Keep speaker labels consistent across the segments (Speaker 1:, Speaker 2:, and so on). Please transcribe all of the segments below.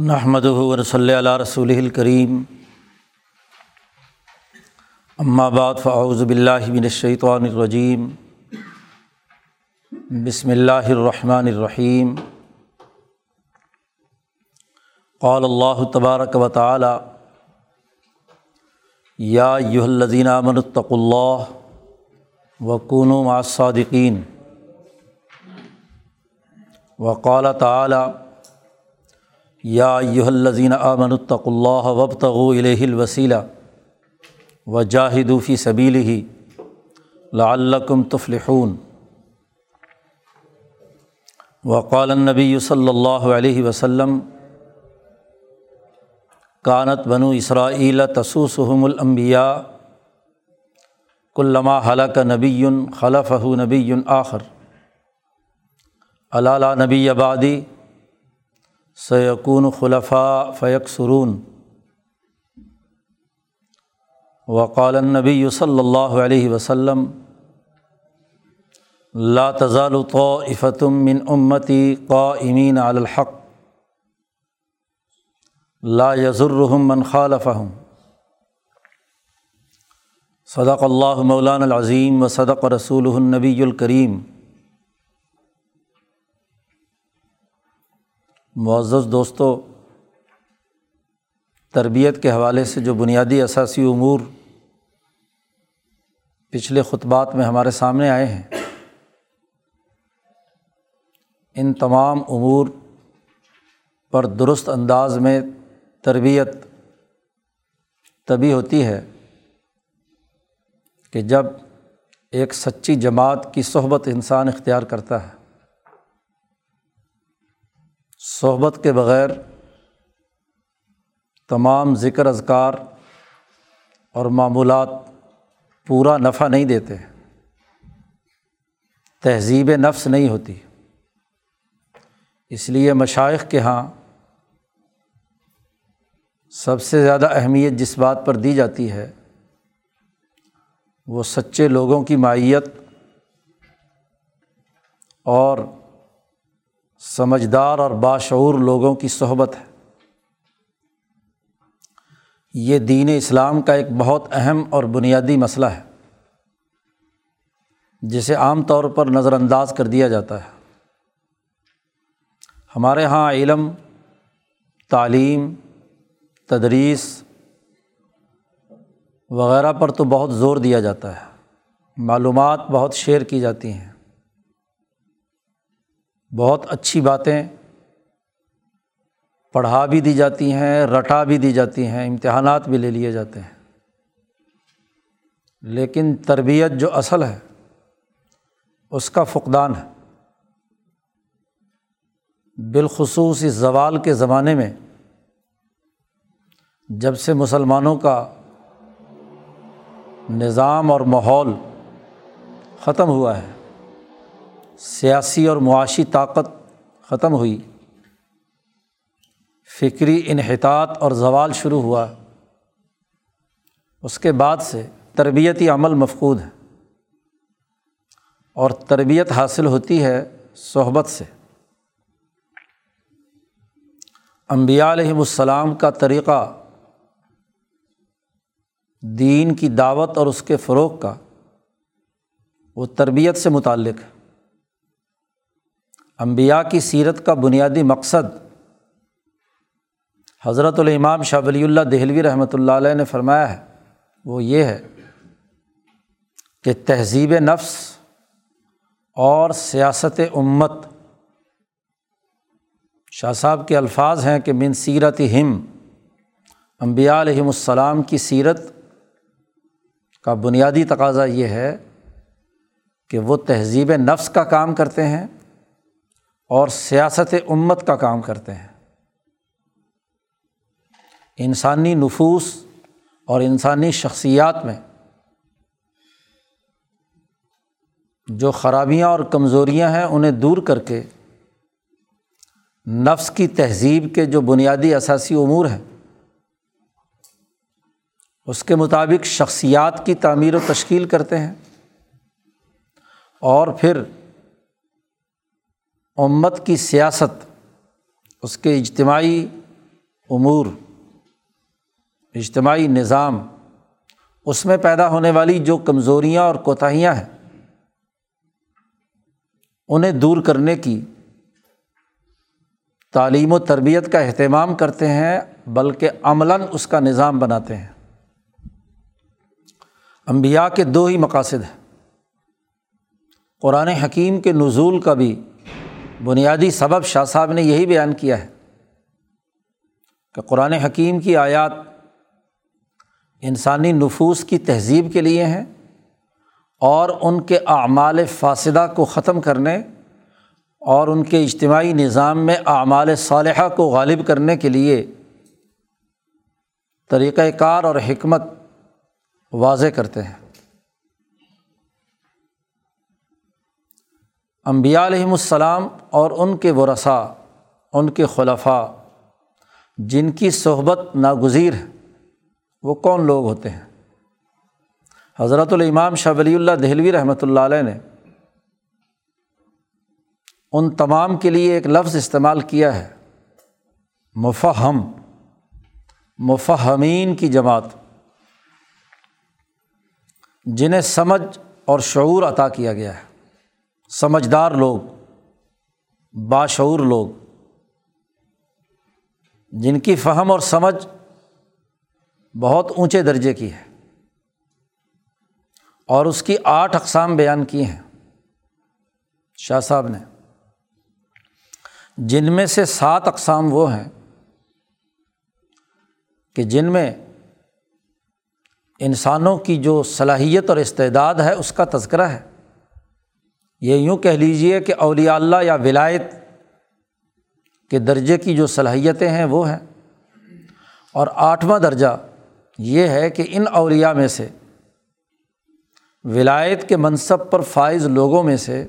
Speaker 1: نحمد صلی اللہ رسول الکریم بعد فاعوذ باللہ من الشیطان الرجیم بسم اللہ الرحمن الرحیم قال اللہ تبارک و تعالی یا ایہا الذین آمنوا اتقوا اللہ وکونوا مع الصادقین وقال تعالی یا ایہا الذین آمنوا اتقوا اللہ وابتغوا الیہ الوسیلہ وجاہدوا فی سبیلہ لعلکم تفلحون۔ وقال النبی صلی اللہ علیہ وسلم، کانت بنو اسرائیل تسوسحم الانبیاء، کلما حلق نبی خلفہ نبی آخر۔ علالہ نبی آبادی سیقون خلفاء فیق سرون وقال النبی صلی اللہ علیہ وسلم لا تزال طائفتم من امتی قائمین علی الحق لا یضرهم من خالفهم صدق اللہ مولان العظیم و صدق رسول النبی الکریم معزز دوستوں تربیت کے حوالے سے جو بنیادی اثاثی امور پچھلے خطبات میں ہمارے سامنے آئے ہیں، ان تمام امور پر درست انداز میں تربیت تبھی ہوتی ہے کہ جب ایک سچی جماعت کی صحبت انسان اختیار کرتا ہے۔ صحبت کے بغیر تمام ذکر اذکار اور معمولات پورا نفع نہیں دیتے، تہذیب نفس نہیں ہوتی۔ اس لیے مشائق کے یہاں سب سے زیادہ اہمیت جس بات پر دی جاتی ہے، وہ سچے لوگوں کی مائیت اور سمجھدار اور باشعور لوگوں کی صحبت ہے۔ یہ دین اسلام کا ایک بہت اہم اور بنیادی مسئلہ ہے، جسے عام طور پر نظر انداز کر دیا جاتا ہے۔ ہمارے یہاں علم، تعلیم، تدریس وغیرہ پر تو بہت زور دیا جاتا ہے۔ معلومات بہت شیئر کی جاتی ہیں۔ بہت اچھی باتیں پڑھا بھی دی جاتی ہیں، رٹا بھی دی جاتی ہیں، امتحانات بھی لے لیے جاتے ہیں۔ لیکن تربیت جو اصل ہے، اس کا فقدان ہے۔ بالخصوص اس زوال کے زمانے میں، جب سے مسلمانوں کا نظام اور ماحول ختم ہوا ہے سیاسی اور معاشی طاقت ختم ہوئی۔ فکری انحطاط اور زوال شروع ہوا۔ اس کے بعد سے تربیتی عمل مفقود ہے۔ اور تربیت حاصل ہوتی ہے صحبت سے۔ امبیا علیہم السلام کا طریقہ دین کی دعوت اور اس کے فروغ کا وہ تربیت سے متعلق ہے۔ امبیا کی سیرت کا بنیادی مقصد۔ حضرت الامام شاہ ولی اللہ دہلوی رحمۃ اللہ علیہ نے فرمایا ہے، وہ یہ ہے کہ تہذیب نفس اور سیاست امت۔ شاہ صاحب کے الفاظ ہیں کہ من سیرت ہم امبیا علیہم السلام کی سیرت کا بنیادی تقاضا یہ ہے کہ وہ تہذیب نفس کا کام کرتے ہیں۔ اور سیاست امت کا کام کرتے ہیں۔ انسانی نفوس اور انسانی شخصیات میں جو خرابیاں اور کمزوریاں ہیں انہیں دور کر کے نفس کی تہذیب کے جو بنیادی اثاثی امور ہیں، اس کے مطابق شخصیات کی تعمیر و تشکیل کرتے ہیں اور پھر امت کی سیاست، اس کے اجتماعی امور، اجتماعی نظام، اس میں پیدا ہونے والی جو کمزوریاں اور کوتاہیاں ہیں، انہیں دور کرنے کی تعلیم و تربیت کا اہتمام کرتے ہیں، بلکہ عملاً اس کا نظام بناتے ہیں۔ امبیا کے دو ہی مقاصد ہیں۔ قرآن حکیم کے نزول کا بھی بنیادی سبب شاہ صاحب نے یہی بیان کیا ہے کہ قرآن حکیم کی آیات انسانی نفوس کی تہذیب کے لیے ہیں اور ان کے اعمال فاصدہ کو ختم کرنے اور ان کے اجتماعی نظام میں اعمال صالحہ کو غالب کرنے کے لیے طریقۂ کار اور حکمت واضح کرتے ہیں۔ امبیا علیہم السلام اور ان کے ورثا ان کے خلفاء، جن کی صحبت ناگزیر ہے، وہ کون لوگ ہوتے ہیں؟ حضرت الامام شاہ ولی اللہ دہلوی رحمۃ اللہ علیہ نے ان تمام کے لیے ایک لفظ استعمال کیا ہے، مفہم، مفہمین کی جماعت، جنہیں سمجھ اور شعور عطا کیا گیا ہے۔ سمجھدار لوگ، باشعور لوگ، جن کی فہم اور سمجھ بہت اونچے درجے کی ہے اور اس کی آٹھ اقسام بیان کی ہیں۔ شاہ صاحب نے، جن میں سے سات اقسام وہ ہیں کہ جن میں انسانوں کی جو صلاحیت اور استعداد ہے، اس کا تذکرہ ہے۔ یہ یوں کہہ لیجیے کہ اولیاء اللہ یا ولایت کے درجے کی جو صلاحیتیں ہیں وہ ہیں۔ اور آٹھواں درجہ یہ ہے کہ ان اولیا میں سے ولایت کے منصب پر فائز لوگوں میں سے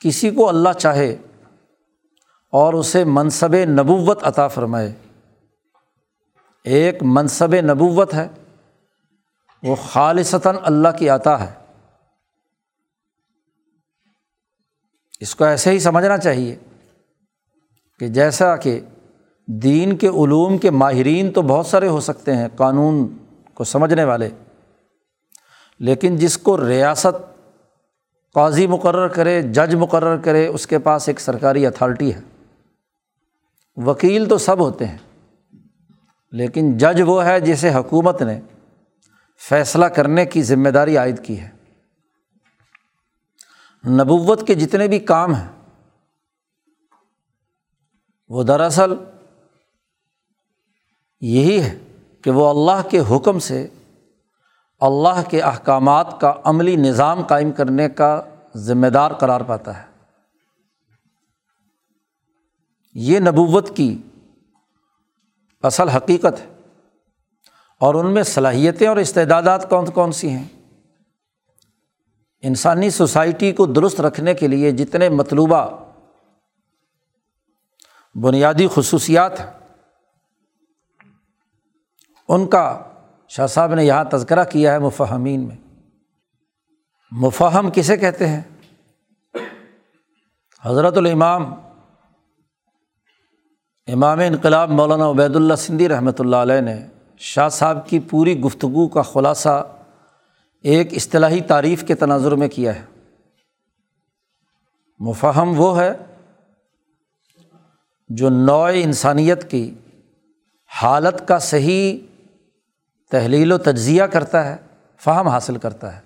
Speaker 1: کسی کو اللہ چاہے اور اسے منصب نبوت عطا فرمائے۔ ایک منصب نبوت ہے، وہ خالصتاً اللہ کی عطا ہے۔ اس کو ایسے ہی سمجھنا چاہیے کہ جیسا کہ دین کے علوم کے ماہرین تو بہت سارے ہو سکتے ہیں قانون کو سمجھنے والے، لیکن جس کو ریاست قاضی مقرر کرے، جج مقرر کرے، اس کے پاس ایک سرکاری اتھارٹی ہے۔ وکیل تو سب ہوتے ہیں، لیکن جج وہ ہے جسے حکومت نے فیصلہ کرنے کی ذمہ داری عائد کی ہے۔ نبوت کے جتنے بھی کام ہیں، وہ دراصل یہی ہے کہ وہ اللہ کے حکم سے اللہ کے احکامات کا عملی نظام قائم کرنے کا ذمہ دار قرار پاتا ہے۔ یہ نبوت کی اصل حقیقت ہے۔ اور ان میں صلاحیتیں اور استعدادات کون کون سی ہیں؟ انسانی سوسائٹی کو درست رکھنے کے لیے جتنے مطلوبہ بنیادی خصوصیات ہیں، ان کا شاہ صاحب نے یہاں تذکرہ کیا ہے مفہمین میں۔ مفہم کسے کہتے ہیں؟ حضرت الامام، امام انقلاب مولانا عبید اللہ سندھی رحمۃ اللہ علیہ نے شاہ صاحب کی پوری گفتگو کا خلاصہ ایک اصطلاحی تعریف کے تناظر میں کیا ہے۔ مفہم وہ ہے جو نوع انسانیت کی حالت کا صحیح تحلیل و تجزیہ کرتا ہے، فہم حاصل کرتا ہے۔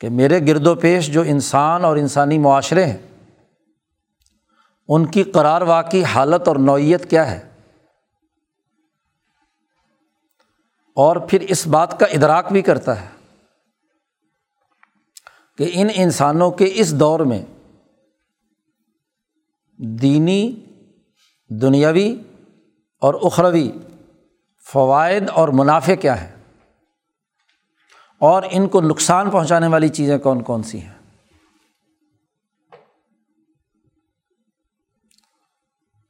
Speaker 1: کہ میرے گرد و پیش جو انسان اور انسانی معاشرے ہیں، ان کی قرار واقعی حالت اور نوعیت کیا ہے؟ اور پھر اس بات کا ادراک بھی کرتا ہے کہ ان انسانوں کے اس دور میں دینی، دنیاوی اور اخروی فوائد اور منافع کیا ہے اور ان کو نقصان پہنچانے والی چیزیں کون کون سی ہیں؟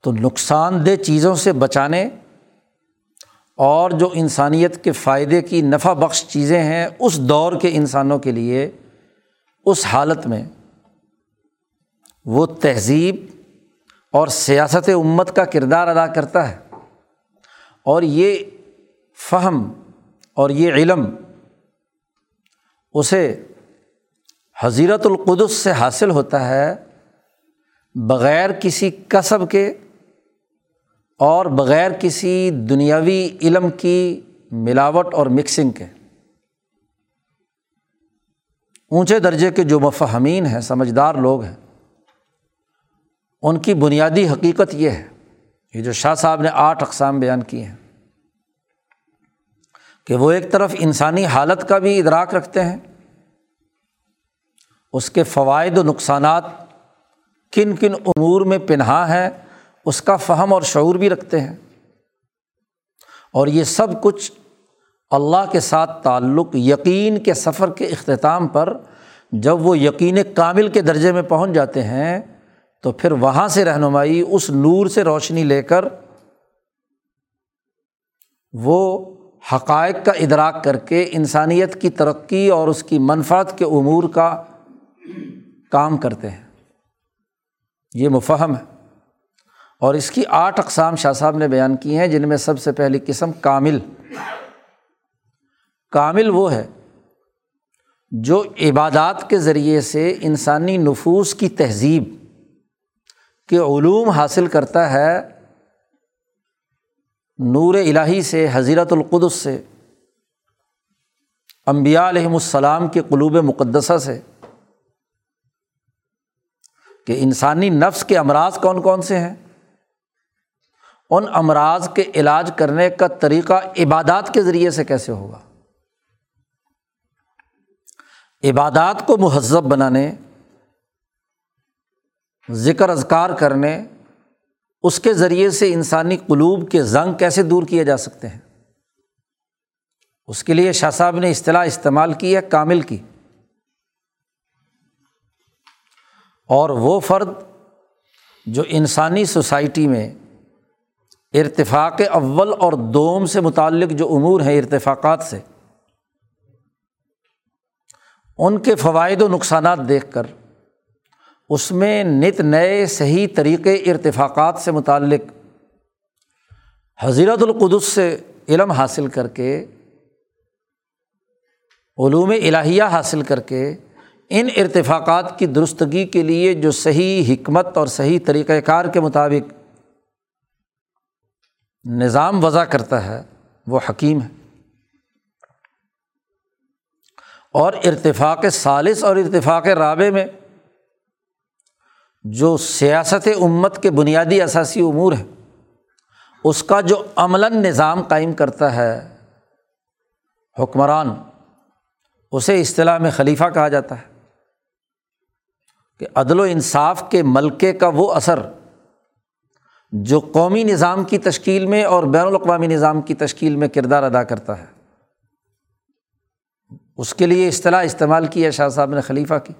Speaker 1: تو نقصان دہ چیزوں سے بچانے اور جو انسانیت کے فائدے کی نفع بخش چیزیں ہیں اس دور کے انسانوں کے لیے اس حالت میں وہ تہذیب اور سیاست امت کا کردار ادا کرتا ہے اور یہ فہم اور یہ علم اسے حضیرت القدس سے حاصل ہوتا ہے بغیر کسی کصب کے اور بغیر کسی دنیاوی علم کی ملاوٹ اور مکسنگ کے۔ اونچے درجے کے جو مفہمین ہیں، سمجھدار لوگ ہیں، ان کی بنیادی حقیقت یہ ہے، یہ جو شاہ صاحب نے آٹھ اقسام بیان کی ہیں، کہ وہ ایک طرف انسانی حالت کا بھی ادراک رکھتے ہیں، اس کے فوائد و نقصانات کن کن امور میں پنہا ہیں اس کا فہم اور شعور بھی رکھتے ہیں۔ اور یہ سب کچھ اللہ کے ساتھ تعلق یقین کے سفر کے اختتام پر جب وہ یقین کامل کے درجے میں پہنچ جاتے ہیں، تو پھر وہاں سے رہنمائی، اس نور سے روشنی لے کر وہ حقائق کا ادراک کر کے انسانیت کی ترقی اور اس کی منفعت کے امور کا کام کرتے ہیں۔ یہ مفہم ہے۔ اور اس کی آٹھ اقسام شاہ صاحب نے بیان کی ہیں، جن میں سب سے پہلی قسم کامل۔ کامل وہ ہے جو عبادات کے ذریعے سے انسانی نفوس کی تہذیب کے علوم حاصل کرتا ہے۔ نور الہی سے حضیرت القدس سے امبیا علیہم السلام کے قلوب مقدسہ سے۔ کہ انسانی نفس کے امراض کون کون سے ہیں؟ ان امراض کے علاج کرنے کا طریقہ عبادات کے ذریعے سے کیسے ہوگا؟ عبادات کو مہذب بنانے، ذکر اذکار کرنے، اس کے ذریعے سے انسانی قلوب کے زنگ کیسے دور کیے جا سکتے ہیں؟ اس کے لیے شاہ صاحب نے اصطلاح استعمال کی ہے، کامل کی۔ اور وہ فرد جو انسانی سوسائٹی میں ارتفاق اول اور دوم سے متعلق جو امور ہیں ارتفاقات سے، ان کے فوائد و نقصانات دیکھ کر، اس میں نت نئے صحیح طریقے ارتفاقات سے متعلق حضیرت القدس سے علم حاصل کر کے، علوم الہیہ حاصل کر کے، ان ارتفاقات کی درستگی کے لیے جو صحیح حکمت اور صحیح طریقۂ کار کے مطابق نظام وضع کرتا ہے، وہ حکیم ہے۔ اور ارتفاق ثالث اور ارتفاق رابع میں جو سیاست امت کے بنیادی اثاثی امور ہیں، اس کا جو عملاً نظام قائم کرتا ہے، حکمران، اسے اصطلاح میں خلیفہ کہا جاتا ہے کہ عدل و انصاف کے ملکے کا وہ اثر جو قومی نظام کی تشکیل میں اور بین الاقوامی نظام کی تشکیل میں کردار ادا کرتا ہے۔ اس کے لیے اصطلاح استعمال کی ہے شاہ صاحب نے خلیفہ کی۔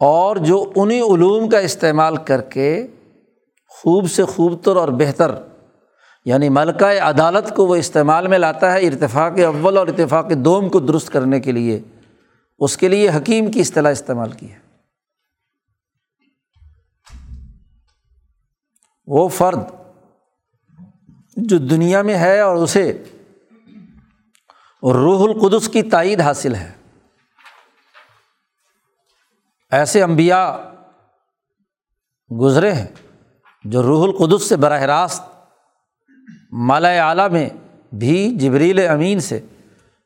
Speaker 1: اور جو انہیں علوم کا استعمال کر کے خوب سے خوب تر اور بہتر یعنی ملکہ عدالت کو وہ استعمال میں لاتا ہے ارتفاق اول اور اتفاق دوم کو درست کرنے کے لیے، اس کے لیے حکیم کی اصطلاح استعمال کی ہے۔ وہ فرد جو دنیا میں ہے اور اسے روح القدس کی تائید حاصل ہے۔ ایسے انبیاء گزرے ہیں جو روح القدس سے براہ راست مالا اعلیٰ میں بھی جبریل امین سے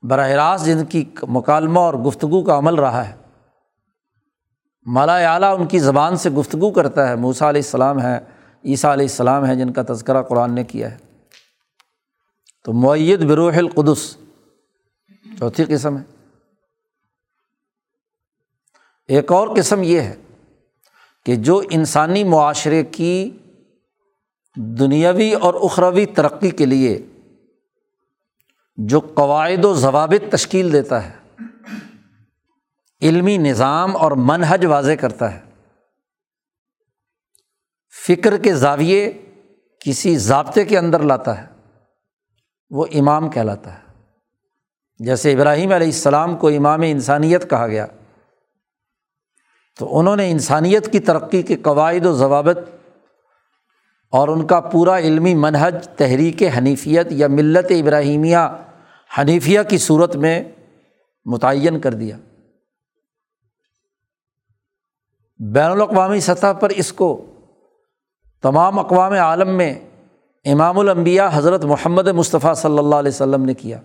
Speaker 1: براہ راست جن کی مکالمہ اور گفتگو کا عمل رہا ہے۔ مالا اعلیٰ ان کی زبان سے گفتگو کرتا ہے۔ موسا علیہ السلام ہے عیسیٰ علیہ السلام ہے جن کا تذکرہ قرآن نے کیا ہے۔ تو معید بروح القدس چوتھی قسم ہے۔ ایک اور قسم یہ ہے کہ جو انسانی معاشرے کی دنیاوی اور اخروی ترقی کے لیے جو قواعد و ضوابط تشکیل دیتا ہے، علمی نظام اور منحج واضح کرتا ہے۔ فکر کے زاویے کسی ضابطے کے اندر لاتا ہے، وہ امام کہلاتا ہے۔ جیسے ابراہیم علیہ السلام کو امام انسانیت کہا گیا، تو انہوں نے انسانیت کی ترقی کے قواعد و ضوابط اور ان کا پورا علمی منہج، تحریک حنیفیت یا ملت ابراہیمیہ حنیفیہ کی صورت میں متعین کر دیا۔ بین الاقوامی سطح پر اس کو تمام اقوام عالم میں امام الانبیاء حضرت محمد مصطفیٰ صلی اللہ علیہ وسلم نے کیا۔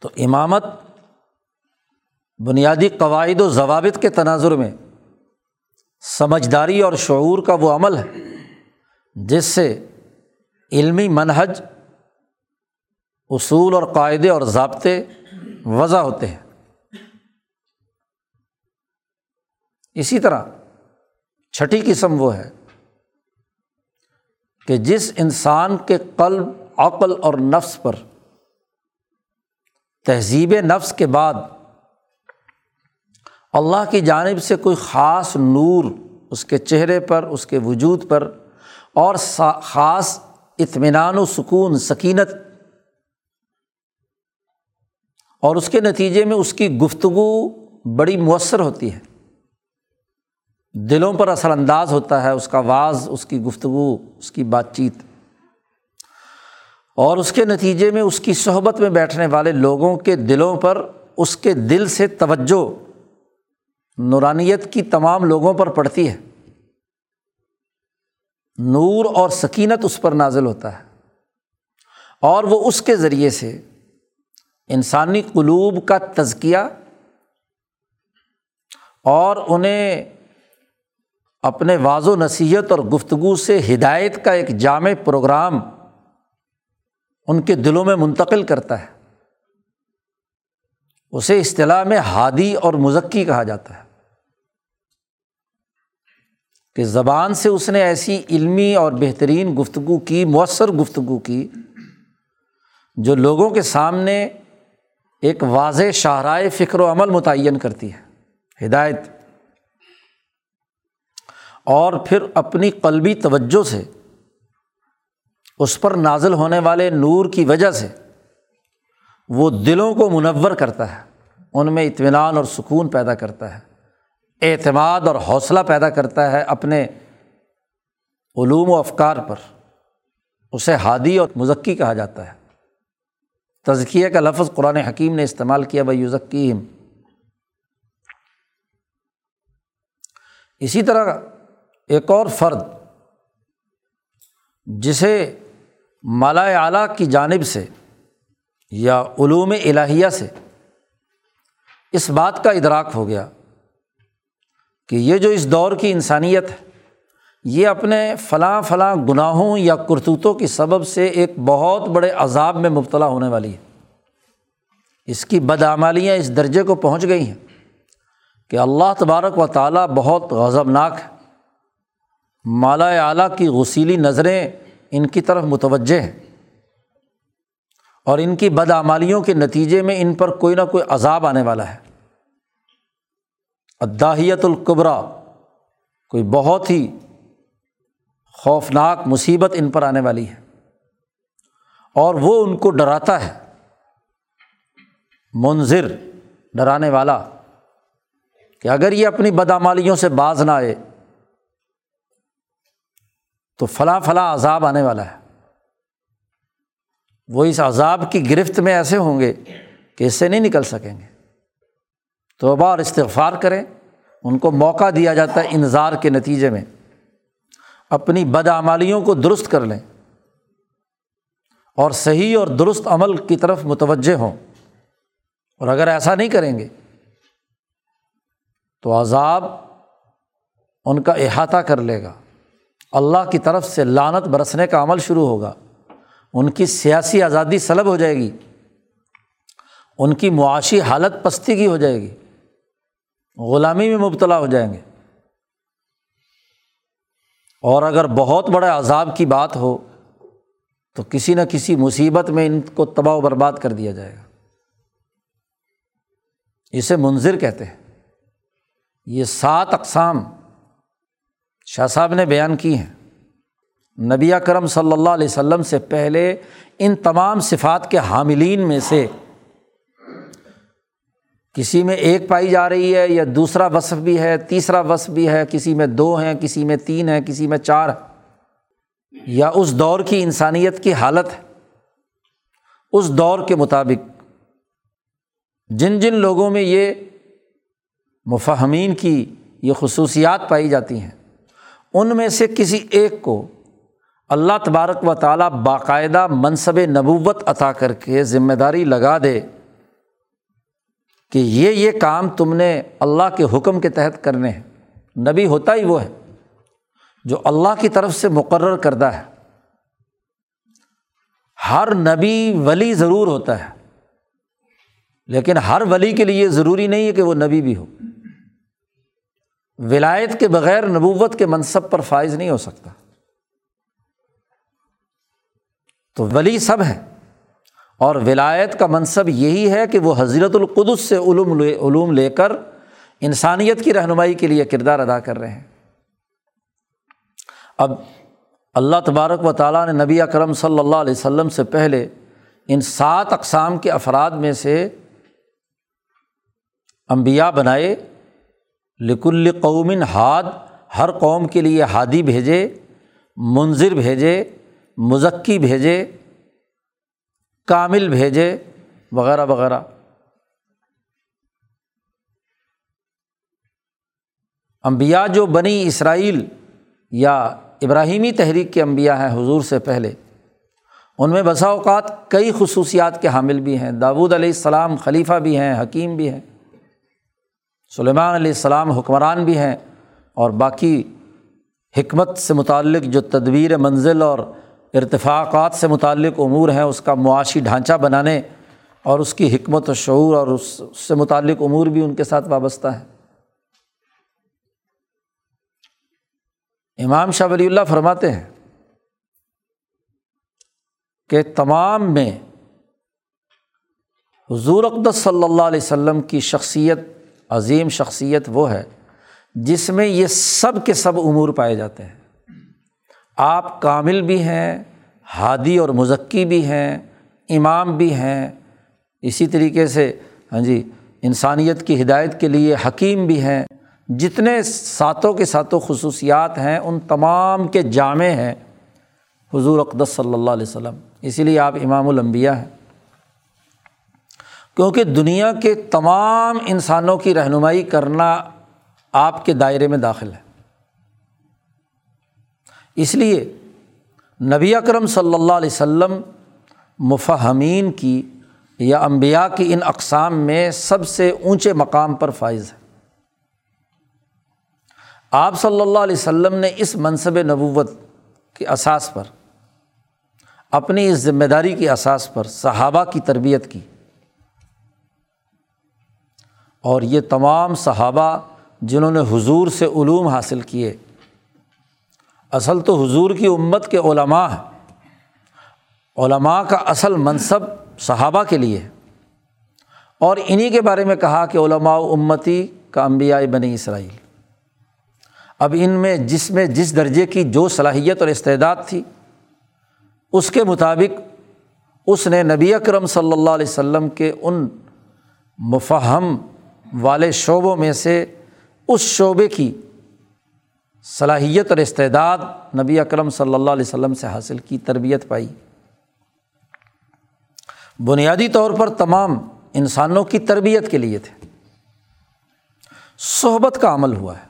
Speaker 1: تو امامت بنیادی قواعد و ضوابط کے تناظر میں سمجھداری اور شعور کا وہ عمل ہے، جس سے علمی منہج، اصول اور قاعدے اور ضابطے وضع ہوتے ہیں۔ اسی طرح چھٹی قسم وہ ہے کہ جس انسان کے قلب، عقل اور نفس پر تہذیب نفس کے بعد اللہ کی جانب سے کوئی خاص نور اس کے چہرے پر، اس کے وجود پر اور خاص اطمینان و سکون، سکینت اور اس کے نتیجے میں اس کی گفتگو بڑی مؤثر ہوتی ہے۔ دلوں پر اثر انداز ہوتا ہے، اس کا واز اس کی گفتگو، اس کی بات چیت۔ اور اس کے نتیجے میں اس کی صحبت میں بیٹھنے والے لوگوں کے دلوں پر اس کے دل سے توجہ، نورانیت کی تمام لوگوں پر پڑتی ہے۔ نور اور سکینت اس پر نازل ہوتا ہے۔ اور وہ اس کے ذریعے سے انسانی قلوب کا تزکیہ اور انہیں اپنے واض و نصیحت اور گفتگو سے ہدایت کا ایک جامع پروگرام ان کے دلوں میں منتقل کرتا ہے۔ اسے اصطلاح میں ہادی اور مزکی کہا جاتا ہے۔ کہ زبان سے اس نے ایسی علمی اور بہترین گفتگو کی، مؤثر گفتگو کی، جو لوگوں کے سامنے ایک واضح شاہراہ فکر و عمل متعین کرتی ہے۔ ہدایت۔ اور پھر اپنی قلبی توجہ سے، اس پر نازل ہونے والے نور کی وجہ سے وہ دلوں کو منور کرتا ہے، ان میں اطمینان اور سکون پیدا کرتا ہے، اعتماد اور حوصلہ پیدا کرتا ہے اپنے علوم و افکار پر، اسے ہادی اور مزکی کہا جاتا ہے۔ تزکیہ کا لفظ قرآن حکیم نے استعمال کیا بھائی یوزکیم اسی طرح ایک اور فرد جسے مالا اعلیٰ کی جانب سے یا علوم الہیہ سے اس بات کا ادراک ہو گیا کہ یہ جو اس دور کی انسانیت ہے، یہ اپنے فلاں فلاں گناہوں یا کرتوتوں کی سبب سے ایک بہت بڑے عذاب میں مبتلا ہونے والی ہے۔ اس کی بدعمالیاں اس درجے کو پہنچ گئی ہیں کہ اللہ تبارک و تعالیٰ بہت غضبناک ہے۔ مالا اعلیٰ کی غسیلی نظریں ان کی طرف متوجہ ہیں اور ان کی بدعمالیوں کے نتیجے میں ان پر کوئی نہ کوئی عذاب آنے والا ہے۔ اداہیت القبرا کوئی بہت ہی خوفناک مصیبت ان پر آنے والی ہے اور وہ ان کو ڈراتا ہے۔ منظر، ڈرانے والا کہ اگر یہ اپنی بدعمالیوں سے باز نہ آئے تو فلاں فلاں عذاب آنے والا ہے۔ وہ اس عذاب کی گرفت میں ایسے ہوں گے کہ اس سے نہیں نکل سکیں گے۔ توبہ اور استغفار کریں، ان کو موقع دیا جاتا ہے انظار کے نتیجے میں۔ اپنی بدعمالیوں کو درست کر لیں۔ اور صحیح اور درست عمل کی طرف متوجہ ہوں۔ اور اگر ایسا نہیں کریں گے، تو عذاب ان کا احاطہ کر لے گا۔ اللہ کی طرف سے لانت برسنے کا عمل شروع ہوگا۔ ان کی سیاسی آزادی سلب ہو جائے گی۔ ان کی معاشی حالت پستی کی ہو جائے گی۔ غلامی میں مبتلا ہو جائیں گے۔ اور اگر بہت بڑے عذاب کی بات ہو، تو کسی نہ کسی مصیبت میں ان کو تباہ و برباد کر دیا جائے گا۔ اسے منظر کہتے ہیں۔ یہ سات اقسام شاہ صاحب نے بیان کی ہیں۔ نبی کرم صلی اللہ علیہ وسلم سے پہلے ان تمام صفات کے حاملین میں سے کسی میں ایک پائی جا رہی ہے یا دوسرا وصف بھی ہے، تیسرا وصف بھی ہے، کسی میں دو ہیں، کسی میں تین ہیں، کسی میں چار یا اس دور کی انسانیت کی حالت ہے۔ اس دور کے مطابق جن جن لوگوں میں یہ مفہمین کی، یہ خصوصیات پائی جاتی ہیں۔ ان میں سے کسی ایک کو اللہ تبارک و تعالیٰ باقاعدہ منصب نبوت عطا کر کے ذمہ داری لگا دے کہ یہ یہ کام تم نے اللہ کے حکم کے تحت کرنے ہیں۔ نبی ہوتا ہی وہ ہے جو اللہ کی طرف سے مقرر کردہ ہے۔ ہر نبی ولی ضرور ہوتا ہے، لیکن ہر ولی کے لیے ضروری نہیں ہے کہ وہ نبی بھی ہو۔ ولایت کے بغیر نبوت کے منصب پر فائز نہیں ہو سکتا۔ تو ولی سب ہے اور ولایت کا منصب یہی ہے کہ وہ حضرت القدس سے علوم لے علوم لے کر انسانیت کی رہنمائی کے لیے کردار ادا کر رہے ہیں۔ اب اللہ تبارک و تعالیٰ نے نبی اکرم صلی اللہ علیہ وسلم سے پہلے ان سات اقسام کے افراد میں سے امبیا بنائے۔ لکل قومن ہاد، ہر قوم کے لیے ہادی بھیجے منظر بھیجے، مزکی بھیجے، کامل بھیجے، وغیرہ وغیرہ۔ امبیا جو بنی اسرائیل یا ابراہیمی تحریک کے انبیاء ہیں حضور سے پہلے، ان میں بسا اوقات کئی خصوصیات کے حامل بھی ہیں۔ داود علیہ السلام خلیفہ بھی ہیں، حکیم بھی ہیں۔ سلیمان علیہ السلام حکمران بھی ہیں اور باقی حکمت سے متعلق جو تدبیر منزل اور ارتفاقات سے متعلق امور ہیں، اس کا معاشی ڈھانچہ بنانے اور اس کی حکمت و شعور اور اس سے متعلق امور بھی ان کے ساتھ وابستہ ہیں۔ امام شاہ ولی اللہ فرماتے ہیں کہ تمام میں حضور اقدس صلی اللہ علیہ وسلم کی شخصیت عظیم شخصیت وہ ہے جس میں یہ سب کے سب امور پائے جاتے ہیں۔ آپ کامل بھی ہیں، ہادی اور مزکی بھی ہیں، امام بھی ہیں۔ اسی طریقے سے ہاں جی انسانیت کی ہدایت کے لیے حکیم بھی ہیں۔ جتنے ساتوں کے ساتوں خصوصیات ہیں، ان تمام کے جامع ہیں۔ حضور اقدس صلی اللہ علیہ وسلم، اسی لیے آپ امام الانبیاء ہیں۔ کیونکہ دنیا کے تمام انسانوں کی رہنمائی کرنا آپ کے دائرے میں داخل ہے۔ اس لیے نبی اکرم صلی اللہ علیہ وسلم مفہمین کی یا امبیا کی ان اقسام میں سب سے اونچے مقام پر فائز ہے۔ آپ صلی اللہ علیہ وسلم نے اس منصب نبوت کے اساس پر، اپنی اس ذمہ داری کی اساس پر صحابہ کی تربیت کی۔ اور یہ تمام صحابہ جنہوں نے حضور سے علوم حاصل کیے۔ اصل تو حضور کی امت کے علماء ہیں۔ علماء کا اصل منصب صحابہ کے لیے اور انہیں کے بارے میں کہا کہ علماء امتی کا انبیاء بنی اسرائیل۔ اب ان میں جس میں جس درجے کی جو صلاحیت اور استعداد تھی، اس کے مطابق اس نے نبی اکرم صلی اللہ علیہ وسلم کے ان مفہم والے شعبوں میں سے اس شعبے کی صلاحیت اور استعداد نبی اکرم صلی اللہ علیہ وسلم سے حاصل کی، تربیت پائی۔ بنیادی طور پر تمام انسانوں کی تربیت کے لیے تھے۔ صحبت کا عمل ہوا ہے۔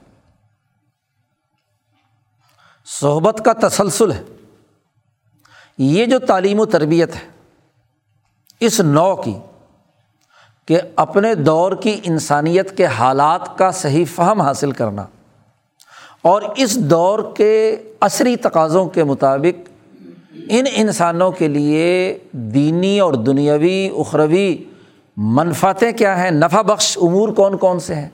Speaker 1: صحبت کا تسلسل ہے۔ یہ جو تعلیم و تربیت ہے، اس نو کی کہ اپنے دور کی انسانیت کے حالات کا صحیح فہم حاصل کرنا اور اس دور کے عصری تقاضوں کے مطابق ان انسانوں کے لیے دینی اور دنیاوی اخروی منفاتیں کیا ہیں؟ نفع بخش امور کون کون سے ہیں؟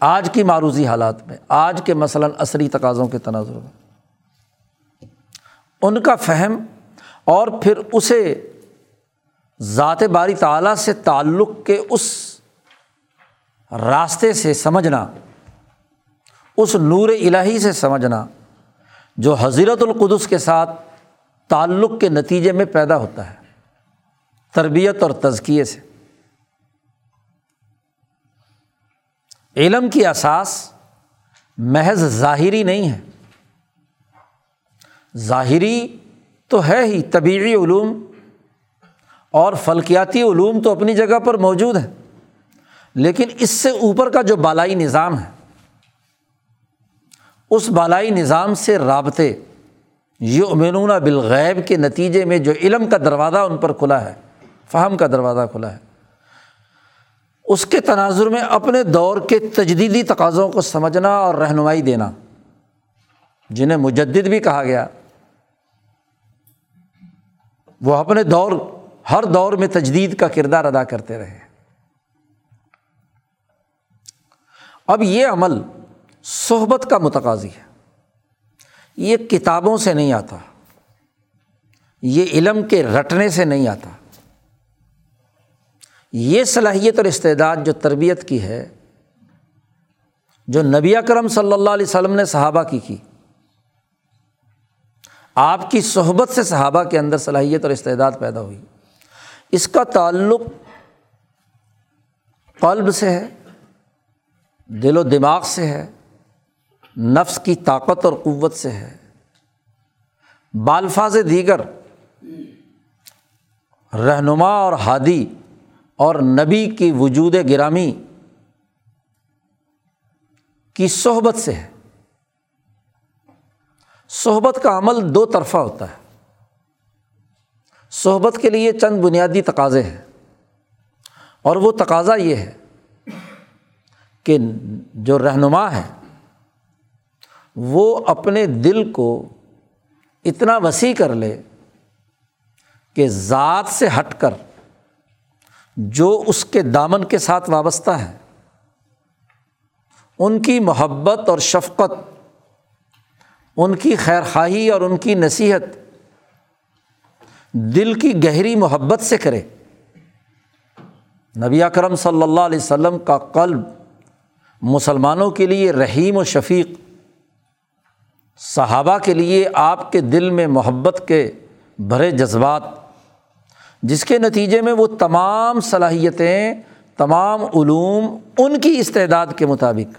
Speaker 1: آج کی معروضی حالات میں، آج کے مثلاً عصری تقاضوں کے تناظر میں، ان کا فہم اور پھر اسے ذات باری تعلیٰ سے تعلق کے اس راستے سے سمجھنا، اس نور الہی سے سمجھنا جو حضرت القدس کے ساتھ تعلق کے نتیجے میں پیدا ہوتا ہے، تربیت اور تزکیے سے۔ علم کی اساس محض ظاہری نہیں ہے۔ ظاہری تو ہے ہی طبعی علوم اور فلکیاتی علوم تو اپنی جگہ پر موجود ہیں۔ لیکن اس سے اوپر کا جو بالائی نظام ہے، اس بالائی نظام سے رابطے یہ امینون بالغیب کے نتیجے میں جو علم کا دروازہ ان پر کھلا ہے، فہم کا دروازہ کھلا ہے، اس کے تناظر میں اپنے دور کے تجدیدی تقاضوں کو سمجھنا اور رہنمائی دینا، جنہیں مجدد بھی کہا گیا۔ وہ اپنے دور ہر دور میں تجدید کا کردار ادا کرتے رہے۔ اب یہ عمل صحبت کا متقاضی ہے۔ یہ کتابوں سے نہیں آتا۔ یہ علم کے رٹنے سے نہیں آتا۔ یہ صلاحیت اور استعداد جو تربیت کی ہے، جو نبی کرم صلی اللہ علیہ وسلم نے صحابہ کی کی، آپ کی صحبت سے صحابہ کے اندر صلاحیت اور استعداد پیدا ہوئی۔ اس کا تعلق قلب سے ہے، دل و دماغ سے ہے، نفس کی طاقت اور قوت سے ہے۔ بالفاظ دیگر رہنما اور ہادی اور نبی کی وجود گرامی کی صحبت سے ہے۔ صحبت کا عمل دو طرفہ ہوتا ہے۔ صحبت کے لیے چند بنیادی تقاضے ہیں۔ اور وہ تقاضا یہ ہے کہ جو رہنما ہے وہ اپنے دل کو اتنا وسیع کر لے کہ ذات سے ہٹ کر جو اس کے دامن کے ساتھ وابستہ ہے ان کی محبت اور شفقت، ان کی خیر خواہی اور ان کی نصیحت دل کی گہری محبت سے کرے۔ نبی اکرم صلی اللہ علیہ وسلم کا قلب مسلمانوں کے لیے رحیم و شفیق، صحابہ کے لیے آپ کے دل میں محبت کے بھرے جذبات، جس کے نتیجے میں وہ تمام صلاحیتیں، تمام علوم ان کی استعداد کے مطابق،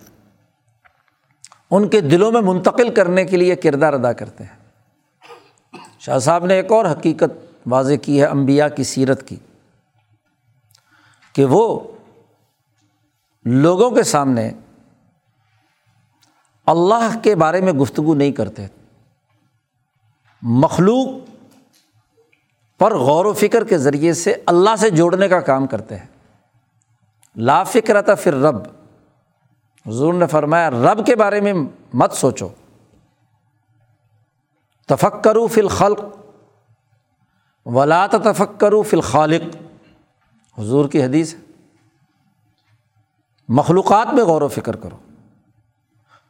Speaker 1: ان کے دلوں میں منتقل کرنے کے لیے کردار ادا کرتے ہیں۔ شاہ صاحب نے ایک اور حقیقت واضح کی ہے امبیا کی سیرت کی، کہ وہ لوگوں کے سامنے اللہ کے بارے میں گفتگو نہیں کرتے۔ مخلوق پر غور و فکر کے ذریعے سے اللہ سے جوڑنے کا کام کرتے ہیں۔ لا فکر تھا پھر رب حضور نے فرمایا، رب کے بارے میں مت سوچو۔ تفک کرو فل خلق ولا تفک کرو فل حضور کی حدیث ہے۔ مخلوقات میں غور و فکر کرو۔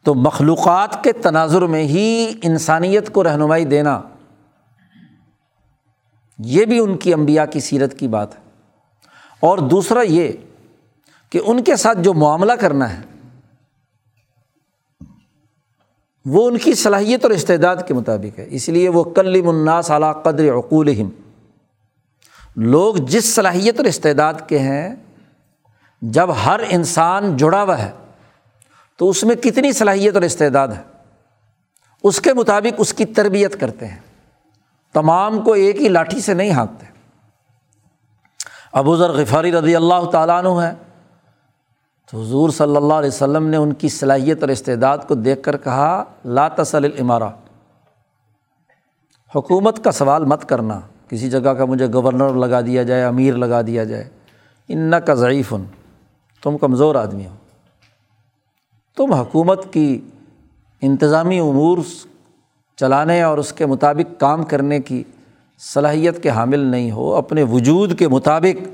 Speaker 1: تو مخلوقات کے تناظر میں ہی انسانیت کو رہنمائی دینا، یہ بھی ان کی امبیا کی سیرت کی بات ہے۔ اور دوسرا یہ کہ ان کے ساتھ جو معاملہ کرنا ہے، وہ ان کی صلاحیت اور استعداد کے مطابق ہے۔ اس لیے وہ کلم الناس اعلیٰ قدر عقول لوگ جس صلاحیت اور استعداد کے ہیں، جب ہر انسان جڑا ہوا ہے، تو اس میں کتنی صلاحیت اور استعداد ہے؟ اس کے مطابق اس کی تربیت کرتے ہیں۔ تمام کو ایک ہی لاٹھی سے نہیں ہانکتے ابو ذر غفاری رضی اللہ تعالیٰ عنہ ہے تو حضور صلی اللہ علیہ وسلم نے ان کی صلاحیت اور استعداد کو دیکھ کر کہا، لا تسل العمارہ حکومت کا سوال مت کرنا۔ کسی جگہ کا مجھے گورنر لگا دیا جائے، امیر لگا دیا جائے ان کا ضعیف ان تم کمزور آدمی ہو۔ تم حکومت کی انتظامی امور چلانے اور اس کے مطابق کام کرنے کی صلاحیت کے حامل نہیں ہو، اپنے وجود کے مطابق۔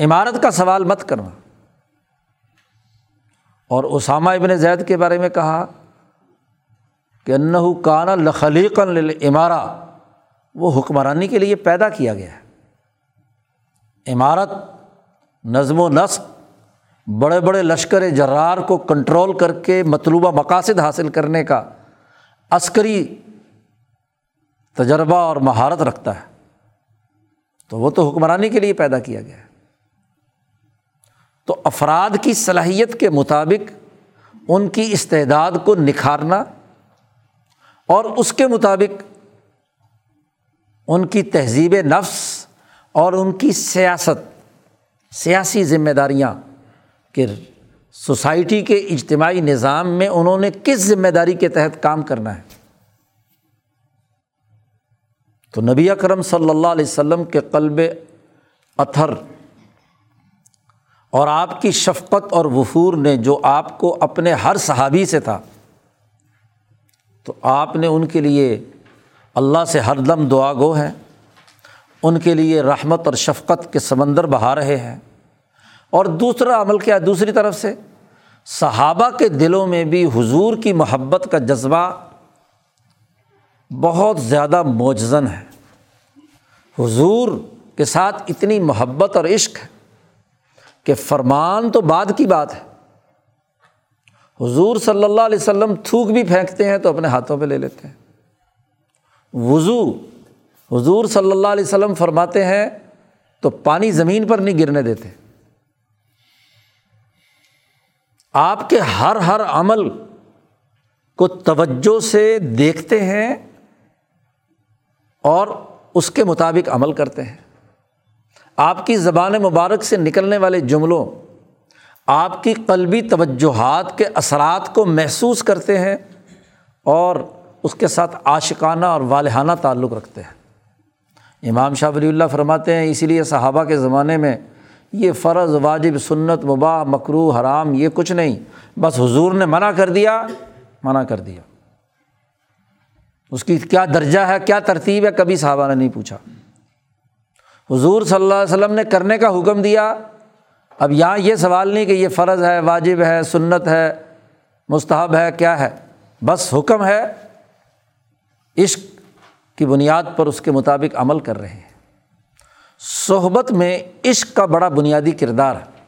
Speaker 1: عمارت کا سوال مت کرنا۔ اور اسامہ ابن زید کے بارے میں کہا کہ انّ کانا لخلیق عمارہ وہ حکمرانی کے لیے پیدا کیا گیا ہے۔ عمارت، نظم و نسق، بڑے بڑے لشکر جرار کو کنٹرول کر کے مطلوبہ مقاصد حاصل کرنے کا عسکری تجربہ اور مہارت رکھتا ہے۔ تو وہ تو حکمرانی کے لیے پیدا کیا گیا ہے۔ تو افراد کی صلاحیت کے مطابق ان کی استعداد کو نکھارنا اور اس کے مطابق ان کی تہذیب نفس اور ان کی سیاست، سیاسی ذمہ داریاں کہ سوسائٹی کے اجتماعی نظام میں انہوں نے کس ذمہ داری کے تحت کام کرنا ہے۔ تو نبی اکرم صلی اللہ علیہ وسلم کے قلب اتھر اور آپ کی شفقت اور وفور نے جو آپ کو اپنے ہر صحابی سے تھا، تو آپ نے ان کے لیے اللہ سے ہر دم دعا گو ہیں ان کے لیے رحمت اور شفقت کے سمندر بہا رہے ہیں۔ اور دوسرا عمل کیا دوسری طرف سے؟ صحابہ کے دلوں میں بھی حضور کی محبت کا جذبہ بہت زیادہ موجزن ہے۔ حضور کے ساتھ اتنی محبت اور عشق ہے کہ فرمان تو بعد کی بات ہے۔ حضور صلی اللہ علیہ وسلم تھوک بھی پھینکتے ہیں تو اپنے ہاتھوں پہ لے لیتے ہیں۔ وضو۔ حضور صلی اللہ علیہ وسلم فرماتے ہیں، تو پانی زمین پر نہیں گرنے دیتے۔ آپ کے ہر ہر عمل کو توجہ سے دیکھتے ہیں اور اس کے مطابق عمل کرتے ہیں۔ آپ کی زبان مبارک سے نکلنے والے جملوں، آپ کی قلبی توجہات کے اثرات کو محسوس کرتے ہیں اور اس کے ساتھ عاشقانہ اور والہانہ تعلق رکھتے ہیں۔ امام شاہ ولی اللہ فرماتے ہیں، اسی لیے صحابہ کے زمانے میں یہ فرض، واجب، سنت، مباح مکرو حرام، یہ کچھ نہیں، بس حضور نے منع کر دیا، منع کر دیا۔ اس کی کیا درجہ ہے، کیا ترتیب ہے، کبھی صحابہ نے نہیں پوچھا۔ حضور صلی اللہ علیہ وسلم نے کرنے کا حکم دیا۔ اب یہاں یہ سوال نہیں کہ یہ فرض ہے، واجب ہے، سنت ہے، مستحب ہے، کیا ہے۔ بس حکم ہے عشق کی بنیاد پر اس کے مطابق عمل کر رہے ہیں۔ صحبت میں عشق کا بڑا بنیادی کردار ہے۔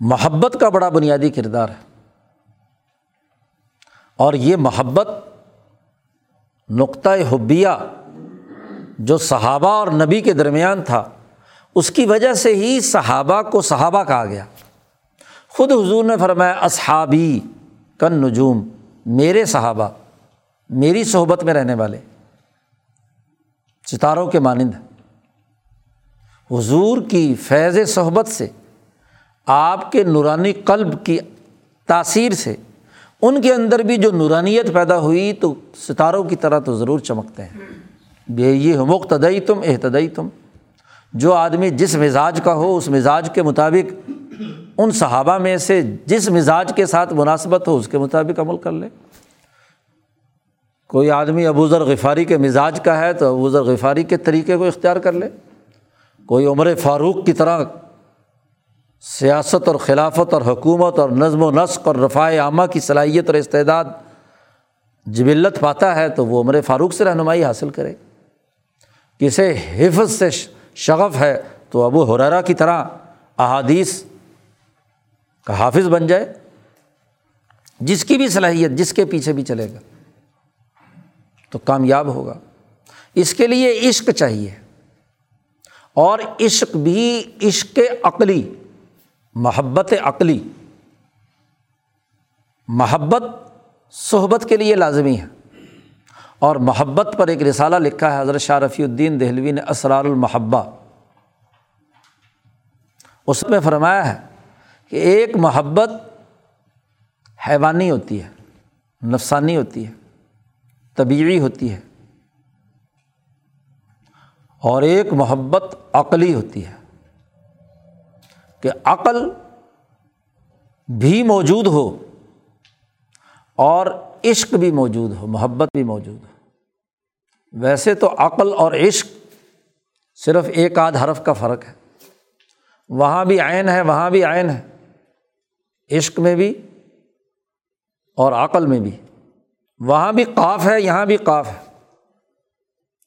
Speaker 1: محبت کا بڑا بنیادی کردار ہے۔ اور یہ محبت نقطۂ حبیہ جو صحابہ اور نبی کے درمیان تھا، اس کی وجہ سے ہی صحابہ کو صحابہ کہا گیا۔ خود حضور نے فرمایا، اصحابی کن نجوم میرے صحابہ۔ میری صحبت میں رہنے والے، ستاروں کے مانند، حضور کی فیض صحبت سے، آپ کے نورانی قلب کی تاثیر سے، ان کے اندر بھی جو نورانیت پیدا ہوئی تو ستاروں کی طرح تو ضرور چمکتے ہیں۔ بے یہ مقتدئی تم احتدئی تم جو آدمی جس مزاج کا ہو، اس مزاج کے مطابق ان صحابہ میں سے جس مزاج کے ساتھ مناسبت ہو، اس کے مطابق عمل کر لے۔ کوئی آدمی ابو ذر غفاری کے مزاج کا ہے تو ابو ذر غفاری کے طریقے کو اختیار کر لے۔ کوئی عمر فاروق کی طرح سیاست اور خلافت اور حکومت اور نظم و نسق اور رفاع عامہ کی صلاحیت اور استعداد جبلت پاتا ہے تو وہ عمر فاروق سے رہنمائی حاصل کرے۔ کسے حفظ سے شغف ہے تو ابو حرارا کی طرح احادیث کا حافظ بن جائے، جس کی بھی صلاحیت، جس کے پیچھے بھی چلے گا۔ تو کامیاب ہوگا۔ اس کے لیے عشق چاہیے۔ اور عشق بھی عشق عقلی، محبت عقلی۔ محبت صحبت کے لیے لازمی ہے۔ اور محبت پر ایک رسالہ لکھا ہے حضرت شاہ رفیع الدین دہلوی نے، اسرار المحبہ۔ اس میں فرمایا ہے کہ ایک محبت حیوانی ہوتی ہے، نفسانی ہوتی ہے۔ طبیعی ہوتی ہے اور ایک محبت عقلی ہوتی ہے کہ عقل بھی موجود ہو اور عشق بھی موجود ہو، محبت بھی موجود ہو۔ ویسے تو عقل اور عشق صرف ایک آدھ حرف کا فرق ہے۔ وہاں بھی عین ہے، وہاں بھی عین ہے۔ عشق میں بھی اور عقل میں بھی۔ وہاں بھی قاف ہے، یہاں بھی قاف ہے۔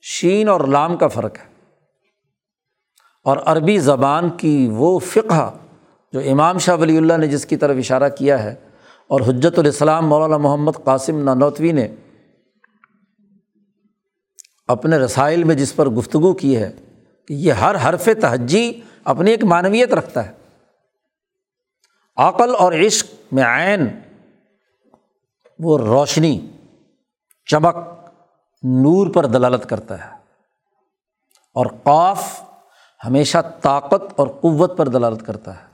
Speaker 1: شین اور لام کا فرق ہے۔ اور عربی زبان کی وہ فقہ جو امام شاہ ولی اللہ نے جس کی طرف اشارہ کیا ہے، اور حجت الاسلام مولانا محمد قاسم نانوتوی نے اپنے رسائل میں جس پر گفتگو کی ہے کہ یہ ہر حرف تہجی اپنی ایک معنویت رکھتا ہے۔ عقل اور عشق میں عین، وہ روشنی۔ چمک نور پر دلالت کرتا ہے اور قاف ہمیشہ طاقت اور قوت پر دلالت کرتا ہے۔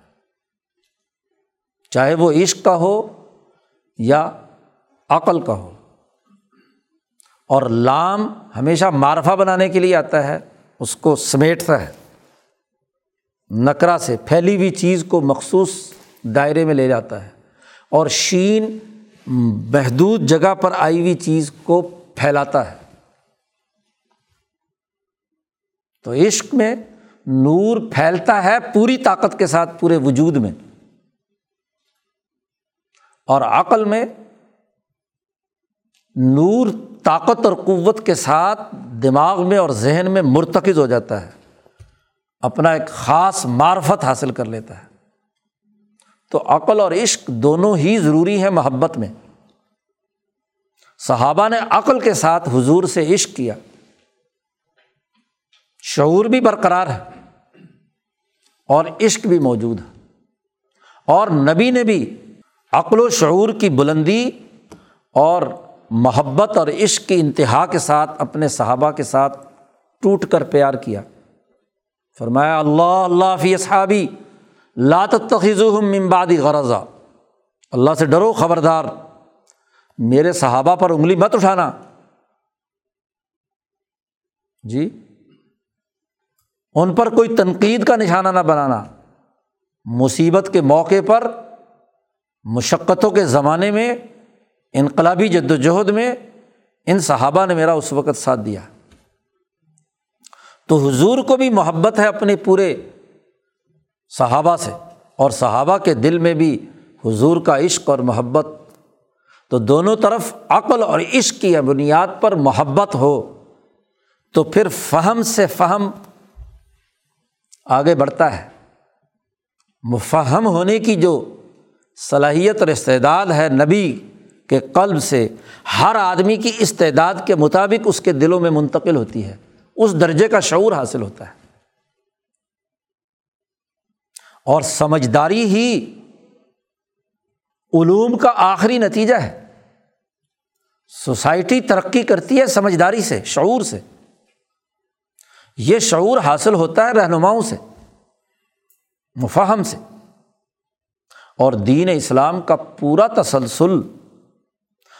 Speaker 1: چاہے وہ عشق کا ہو یا عقل کا ہو۔ اور لام ہمیشہ معرفہ بنانے کے لیے آتا ہے، اس کو سمیٹتا ہے۔ نکرا سے پھیلی ہوئی چیز کو مخصوص دائرے میں لے جاتا ہے۔ اور شین محدود جگہ پر آئی ہوئی چیز کو پھیلاتا ہے۔ تو عشق میں نور پھیلتا ہے پوری طاقت کے ساتھ پورے وجود میں۔ اور عقل میں نور طاقت اور قوت کے ساتھ دماغ میں اور ذہن میں مرتکز ہو جاتا ہے۔ اپنا ایک خاص معرفت حاصل کر لیتا ہے۔ تو عقل اور عشق دونوں ہی ضروری ہیں محبت میں۔ صحابہ نے عقل کے ساتھ حضور سے عشق کیا۔ شعور بھی برقرار ہے اور عشق بھی موجود ہے۔ اور نبی نے بھی عقل و شعور کی بلندی اور محبت اور عشق کی انتہا کے ساتھ اپنے صحابہ کے ساتھ ٹوٹ کر پیار کیا۔ فرمایا، اللہ اللہ فی صحابی لات ممبادی غرضہ اللہ سے ڈرو، خبردار۔ میرے صحابہ پر انگلی مت اٹھانا۔ جی؟ ان پر کوئی تنقید کا نشانہ نہ بنانا۔ مصیبت کے موقع پر، مشقتوں کے زمانے میں، انقلابی جد وجہد میں ان صحابہ نے میرا اس وقت ساتھ دیا۔ تو حضور کو بھی محبت ہے اپنے پورے صحابہ سے۔ اور صحابہ کے دل میں بھی حضور کا عشق اور محبت۔ تو دونوں طرف عقل اور عشق کی بنیاد پر محبت ہو۔ تو پھر فہم سے فہم آگے بڑھتا ہے۔ مفہم ہونے کی جو صلاحیت اور استعداد ہے نبی کے قلب سے، ہر آدمی کی استعداد کے مطابق اس کے دلوں میں منتقل ہوتی ہے۔ اس درجے کا شعور حاصل ہوتا ہے۔ اور سمجھداری ہی علوم کا آخری نتیجہ ہے۔ سوسائٹی ترقی کرتی ہے سمجھداری سے، شعور سے۔ یہ شعور حاصل ہوتا ہے رہنماؤں سے مفہم سے۔ اور دین اسلام کا پورا تسلسل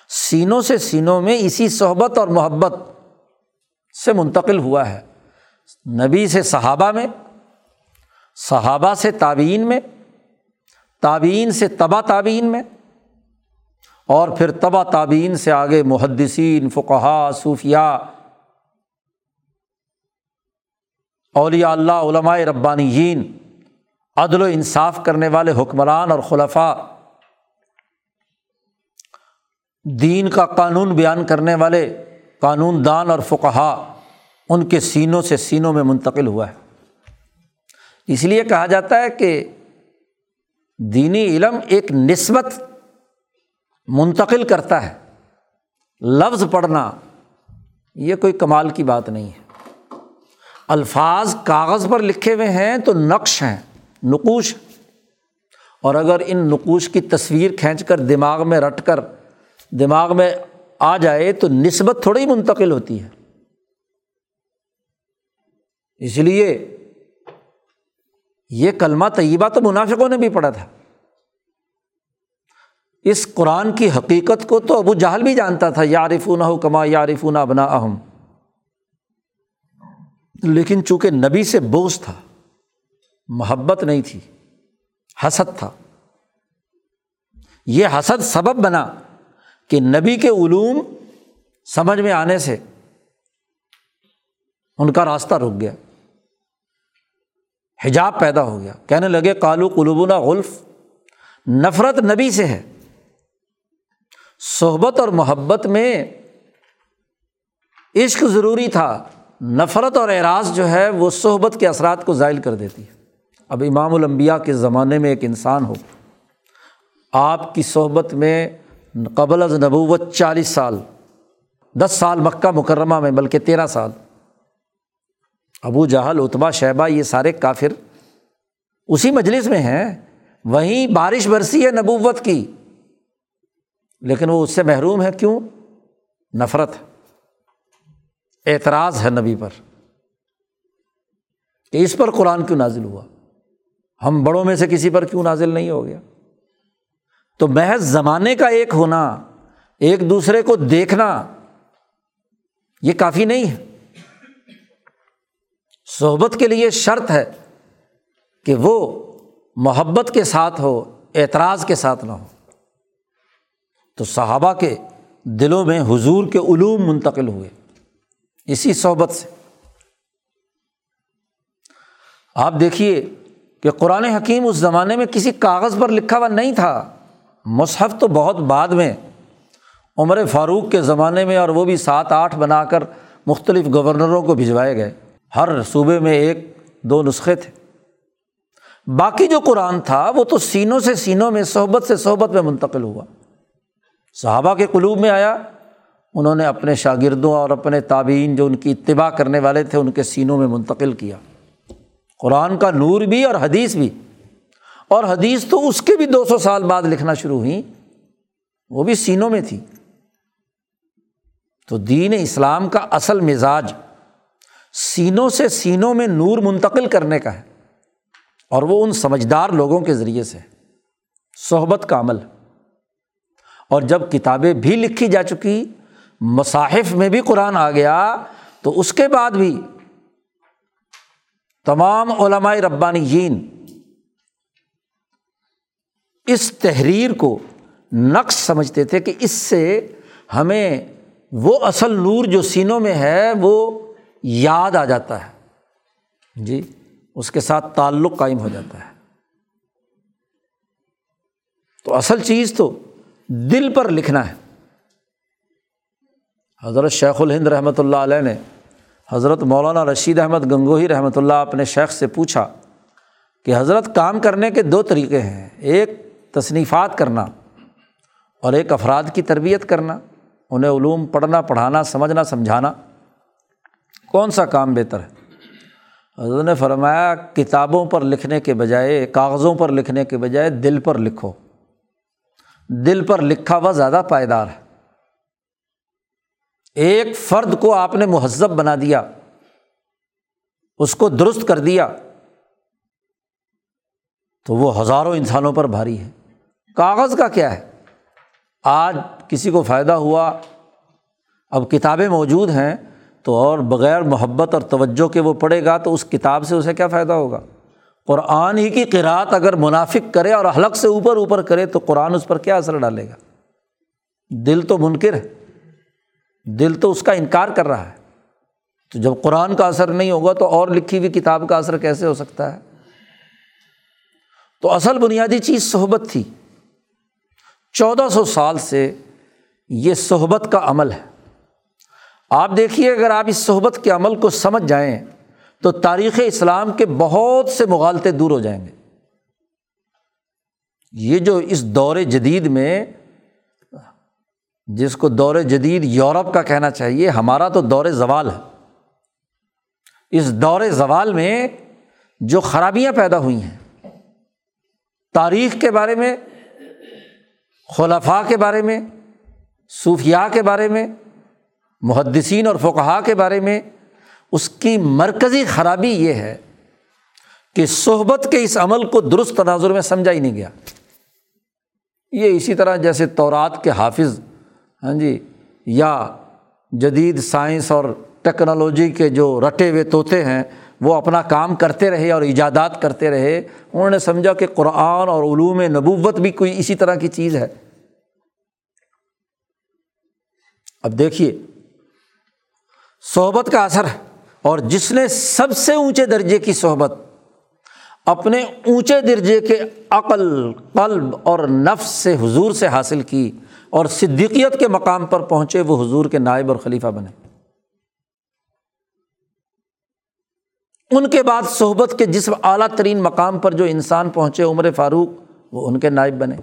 Speaker 1: سینوں سے سینوں میں اسی صحبت اور محبت سے منتقل ہوا ہے۔ نبی سے صحابہ میں صحابہ سے تعبین میں تعبین سے تبا تعبین میں، اور پھر تبا تعبین سے آگے محدثین فقہ صوفیہ اولیاء اللہ، علماء ربانیین، عدل و انصاف کرنے والے حکمران اور خلفاء، دین کا قانون بیان کرنے والے قانون دان اور فقہا ان کے سینوں سے سینوں میں منتقل ہوا ہے۔ اس لیے کہا جاتا ہے کہ دینی علم ایک نسبت منتقل کرتا ہے۔ لفظ پڑھنا یہ کوئی کمال کی بات نہیں ہے۔ الفاظ کاغذ پر لکھے ہوئے ہیں تو نقش ہیں، نقوش اور اگر ان نقوش کی تصویر کھینچ کر دماغ میں رٹ کر دماغ میں آ جائے تو نسبت تھوڑی منتقل ہوتی ہے۔ اس لیے یہ کلمہ طیبہ تو منافقوں نے بھی پڑھا تھا۔ اس قرآن کی حقیقت کو تو ابو جہل بھی جانتا تھا یارفون ہو کما یارفون بنا اہم لیکن چونکہ نبی سے بوجھ تھا، محبت نہیں تھی، حسد تھا۔ یہ حسد سبب بنا کہ نبی کے علوم سمجھ میں آنے سے ان کا راستہ رک گیا۔ حجاب پیدا ہو گیا۔ کہنے لگے کالو قلوبنا غلف۔ نفرت نبی سے ہے۔ صحبت اور محبت میں عشق ضروری تھا۔ نفرت اور اعراض جو ہے، وہ صحبت کے اثرات کو ظائل کر دیتی ہے۔ اب امام الانبیاء کے زمانے میں ایک انسان ہو۔ آپ کی صحبت میں قبل از نبوت چالیس سال، دس سال مکہ مکرمہ میں، بلکہ تیرہ سال۔ ابو جہل اتبا شہبہ یہ سارے کافر اسی مجلس میں ہیں، وہیں بارش برسی ہے نبوت کی، لیکن وہ اس سے محروم ہے کیوں؟ نفرت، اعتراض ہے نبی پر، کہ اس پر قرآن کیوں نازل ہوا؟ ہم بڑوں میں سے کسی پر کیوں نازل نہیں ہو گیا؟ تو محض زمانے کا ایک ہونا، ایک دوسرے کو دیکھنا، یہ کافی نہیں ہے۔ صحبت کے لیے شرط ہے کہ وہ محبت کے ساتھ ہو، اعتراض کے ساتھ نہ ہو۔ تو صحابہ کے دلوں میں حضور کے علوم منتقل ہوئے۔ اسی صحبت سے۔ آپ دیکھیے کہ قرآن حکیم اس زمانے میں کسی کاغذ پر لکھا ہوا نہیں تھا۔ مصحف تو بہت بعد میں، عمر فاروق کے زمانے میں اور وہ بھی سات آٹھ بنا کر مختلف گورنروں کو بھجوائے گئے۔ ہر صوبے میں ایک دو نسخے تھے۔ باقی جو قرآن تھا وہ تو سینوں سے سینوں میں، صحبت سے صحبت میں منتقل ہوا۔ صحابہ کے قلوب میں آیا۔ انہوں نے اپنے شاگردوں اور اپنے تعبین جو ان کی اتباع کرنے والے تھے، ان کے سینوں میں منتقل کیا۔ قرآن کا نور بھی اور حدیث بھی۔ اور حدیث تو اس کے بھی دو سو سال بعد لکھنا شروع ہوئی۔ وہ بھی سینوں میں تھی۔ تو دین اسلام کا اصل مزاج۔ سینوں سے سینوں میں نور منتقل کرنے کا ہے۔ اور وہ ان سمجھدار لوگوں کے ذریعے سے۔ صحبت کا عمل۔ اور جب کتابیں بھی لکھی جا چکی، مصاحف میں بھی قرآن آ گیا، تو اس کے بعد بھی تمام علماء ربانی جین اس تحریر کو نقش سمجھتے تھے کہ اس سے ہمیں وہ اصل نور جو سینوں میں ہے، وہ یاد آ جاتا ہے۔ جی اس کے ساتھ تعلق قائم ہو جاتا ہے۔ تو اصل چیز تو دل پر لکھنا ہے۔ حضرت شیخ الہند رحمۃ اللہ علیہ نے حضرت مولانا رشید احمد گنگوہی رحمۃ اللہ اپنے شیخ سے پوچھا کہ حضرت کام کرنے کے دو طریقے ہیں، ایک تصنیفات کرنا اور ایک افراد کی تربیت کرنا، انہیں علوم پڑھنا، پڑھانا، سمجھنا، سمجھانا۔ کون سا کام بہتر ہے؟ حضرت نے فرمایا، کتابوں پر لکھنے کے بجائے، کاغذوں پر لکھنے کے بجائے دل پر لکھو۔ دل پر لکھا ہوا زیادہ پائیدار ہے۔ ایک فرد کو آپ نے مہذب بنا دیا، اس کو درست کر دیا، تو وہ ہزاروں انسانوں پر بھاری ہے۔ کاغذ کا کیا ہے؟ آج کسی کو فائدہ ہوا، اب کتابیں موجود ہیں تو اور بغیر محبت اور توجہ کے وہ پڑھے گا تو اس کتاب سے اسے کیا فائدہ ہوگا؟ قرآن ہی کی قرآت اگر منافق کرے اور حلق سے اوپر اوپر کرے تو قرآن اس پر کیا اثر ڈالے گا؟ دل تو منکر ہے۔ دل تو اس کا انکار کر رہا ہے۔ تو جب قرآن کا اثر نہیں ہوگا تو اور لکھی ہوئی کتاب کا اثر کیسے ہو سکتا ہے؟ تو اصل بنیادی چیز صحبت تھی۔ چودہ سو سال سے یہ صحبت کا عمل ہے۔ آپ دیکھیے اگر آپ اس صحبت کے عمل کو سمجھ جائیں تو تاریخ اسلام کے بہت سے مغالطے دور ہو جائیں گے۔ یہ جو اس دور جدید میں جس کو دور جدید یورپ کا کہنا چاہیے، ہمارا تو دور زوال ہے۔ اس دور زوال میں جو خرابیاں پیدا ہوئی ہیں، تاریخ کے بارے میں، خلفاء کے بارے میں، صوفیاء کے بارے میں محدثین اور فقہا کے بارے میں اس کی مرکزی خرابی یہ ہے کہ صحبت کے اس عمل کو درست تناظر میں سمجھا ہی نہیں گیا۔ یہ اسی طرح جیسے تورات کے حافظ ہاں جی یا جدید سائنس اور ٹیکنالوجی کے جو رٹے ہوئے طوطے ہیں، وہ اپنا کام کرتے رہے اور ایجادات کرتے رہے، انہوں نے سمجھا کہ قرآن اور علوم نبوت بھی کوئی اسی طرح کی چیز ہے۔ اب دیکھیے صحبت کا اثر ہے اور جس نے سب سے اونچے درجے کی صحبت، اپنے اونچے درجے کے عقل، قلب اور نفس سے حضور سے حاصل کی اور صدیقیت کے مقام پر پہنچے، وہ حضور کے نائب اور خلیفہ بنے۔ ان کے بعد صحبت کے جس اعلیٰ ترین مقام پر جو انسان پہنچے، عمر فاروق، وہ ان کے نائب بنے۔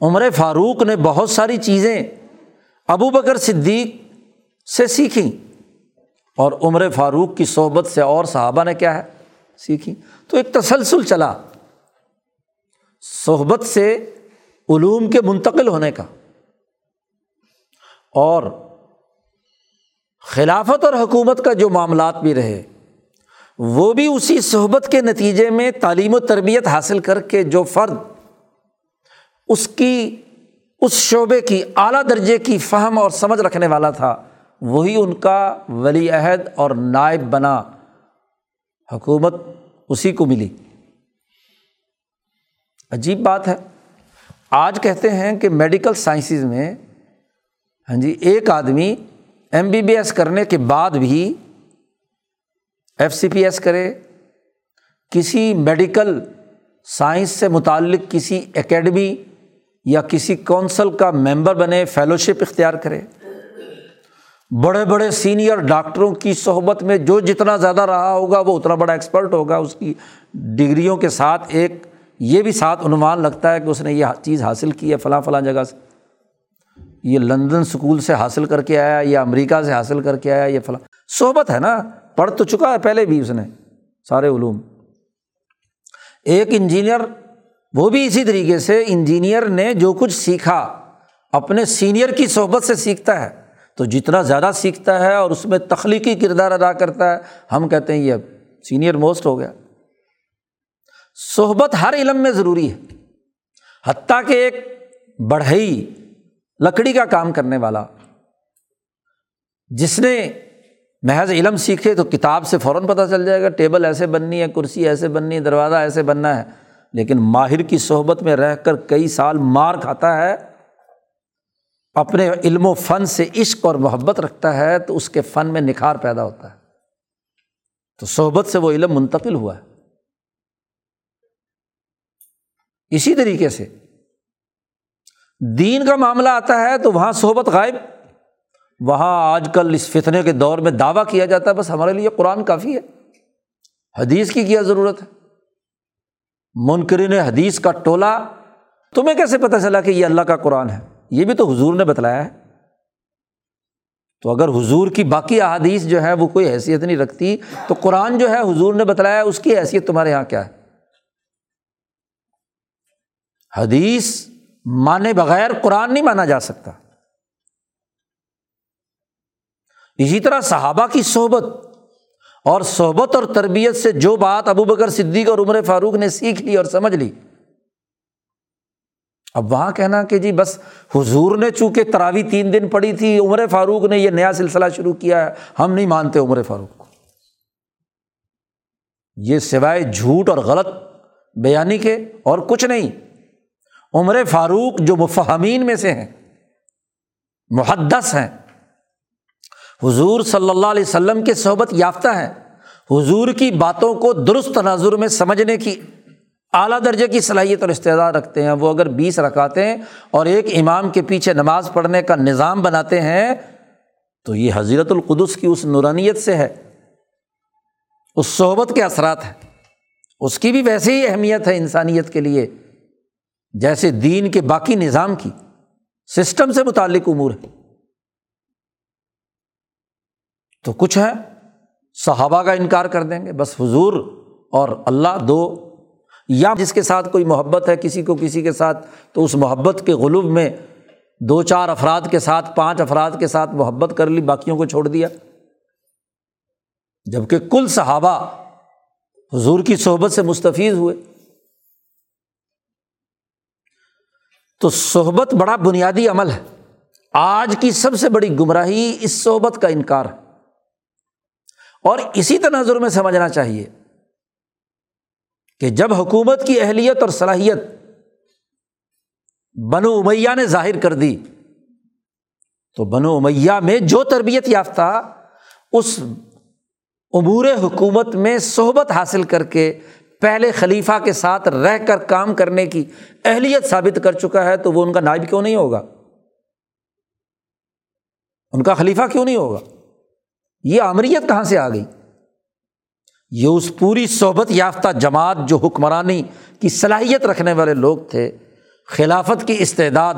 Speaker 1: عمر فاروق نے بہت ساری چیزیں، ابو بکر صدیق سے سیکھیں۔ اور عمر فاروق کی صحبت سے اور صحابہ نے کیا ہے؟ سیکھی تو ایک تسلسل چلا۔ صحبت سے علوم کے منتقل ہونے کا۔ اور خلافت اور حکومت کا جو معاملات بھی رہے، وہ بھی اسی صحبت کے نتیجے میں تعلیم و تربیت حاصل کر کے جو فرد اس کی، اس شعبے کی اعلیٰ درجے کی فہم اور سمجھ رکھنے والا تھا وہی ان کا ولی عہد اور نائب بنا حکومت اسی کو ملی۔ عجیب بات ہے۔ آج کہتے ہیں کہ میڈیکل سائنسز میں ہاں جی ایک آدمی ایم بی بی ایس کرنے کے بعد بھی ایف سی پی ایس کرے، کسی میڈیکل سائنس سے متعلق کسی اکیڈمی یا کسی کونسل کا ممبر بنے، فیلوشپ اختیار کرے۔ بڑے بڑے سینئر ڈاکٹروں کی صحبت میں جو جتنا زیادہ رہا ہوگا وہ اتنا بڑا ایکسپرٹ ہوگا، اس کی ڈگریوں کے ساتھ ایک یہ بھی ساتھ عنوان لگتا ہے کہ اس نے یہ چیز حاصل کی ہے فلاں فلاں جگہ سے۔ یہ لندن اسکول سے حاصل کر کے آیا یا امریکہ سے حاصل کر کے آیا، یہ فلاں۔ صحبت ہے نا، پڑھ تو چکا ہے پہلے بھی اس نے، سارے علوم۔ ایک انجینئر، وہ بھی اسی طریقے سے انجینئر نے جو کچھ سیکھا، اپنے سینئر کی صحبت سے سیکھتا ہے۔ تو جتنا زیادہ سیکھتا ہے اور اس میں تخلیقی کردار ادا کرتا ہے، ہم کہتے ہیں یہ سینئر موسٹ ہو گیا۔ صحبت ہر علم میں ضروری ہے، حتیٰ کہ ایک بڑھئی لکڑی کا کام کرنے والا۔ جس نے محض علم سیکھے تو کتاب سے فوراً پتہ چل جائے گا، ٹیبل ایسے بننی ہے، کرسی ایسے بننی ہے، دروازہ ایسے بننا ہے۔ لیکن ماہر کی صحبت میں رہ کر کئی سال مار کھاتا ہے اپنے علم و فن سے عشق اور محبت رکھتا ہے تو اس کے فن میں نکھار پیدا ہوتا ہے۔ تو صحبت سے وہ علم منتقل ہوا ہے۔ اسی طریقے سے دین کا معاملہ آتا ہے تو وہاں صحبت غائب۔ وہاں آج کل اس فتنے کے دور میں دعویٰ کیا جاتا ہے، بس ہمارے لیے قرآن کافی ہے۔ حدیث کی کیا ضرورت ہے؟ منکرین حدیث کا ٹولہ، تمہیں کیسے پتہ چلا کہ یہ اللہ کا قرآن ہے؟ یہ بھی تو حضور نے بتلایا ہے۔ تو اگر حضور کی باقی احادیث جو ہے وہ کوئی حیثیت نہیں رکھتی، تو قرآن جو ہے حضور نے بتلایا اس کی حیثیت تمہارے یہاں کیا ہے۔ حدیث مانے بغیر قرآن نہیں مانا جا سکتا۔ اسی طرح صحابہ کی صحبت اور صحبت اور تربیت سے جو بات ابو بکر صدیق اور عمر فاروق نے سیکھ لی اور سمجھ لی اب وہاں کہنا کہ جی بس حضور نے چونکہ تراوی تین دن پڑی تھی، عمر فاروق نے یہ نیا سلسلہ شروع کیا ہے، ہم نہیں مانتے عمر فاروق کو۔ یہ سوائے جھوٹ اور غلط بیانی کے اور کچھ نہیں۔ عمر فاروق جو مفہمین میں سے ہیں، محدث ہیں، حضور صلی اللہ علیہ وسلم کے صحبت یافتہ ہیں۔ حضور کی باتوں کو درست تناظر میں سمجھنے کی اعلیٰ درجے کی صلاحیت اور استعداد رکھتے ہیں۔ وہ اگر بیس رکھاتے ہیں اور ایک امام کے پیچھے نماز پڑھنے کا نظام بناتے ہیں، تو یہ حضرت القدس کی اس نورانیت سے ہے۔ اس صحبت کے اثرات ہیں۔ اس کی بھی ویسے ہی اہمیت ہے انسانیت کے لیے۔ جیسے دین کے باقی نظام کی سسٹم سے متعلق امور ہے تو کچھ ہے صحابہ کا انکار کر دیں گے۔ بس حضور اور اللہ دو یا جس کے ساتھ کوئی محبت ہے، کسی کو کسی کے ساتھ، تو اس محبت کے غلوب میں دو چار افراد کے ساتھ، پانچ افراد کے ساتھ محبت کر لی، باقیوں کو چھوڑ دیا۔ جبکہ کل صحابہ حضور کی صحبت سے مستفیض ہوئے۔ تو صحبت بڑا بنیادی عمل ہے۔ آج کی سب سے بڑی گمراہی اس صحبت کا انکار ہے۔ اور اسی تناظر میں سمجھنا چاہیے۔ کہ جب حکومت کی اہلیت اور صلاحیت بنو امیہ نے ظاہر کر دی، تو بنو امیہ میں جو تربیت یافتہ اس امور حکومت میں صحبت حاصل کر کے پہلے خلیفہ کے ساتھ رہ کر کام کرنے کی اہلیت ثابت کر چکا ہے، تو وہ ان کا نائب کیوں نہیں ہوگا؟ ان کا خلیفہ کیوں نہیں ہوگا؟ یہ امریت کہاں سے آ گئی؟ یہ اس پوری صحبت یافتہ جماعت جو حکمرانی کی صلاحیت رکھنے والے لوگ تھے، خلافت کی استعداد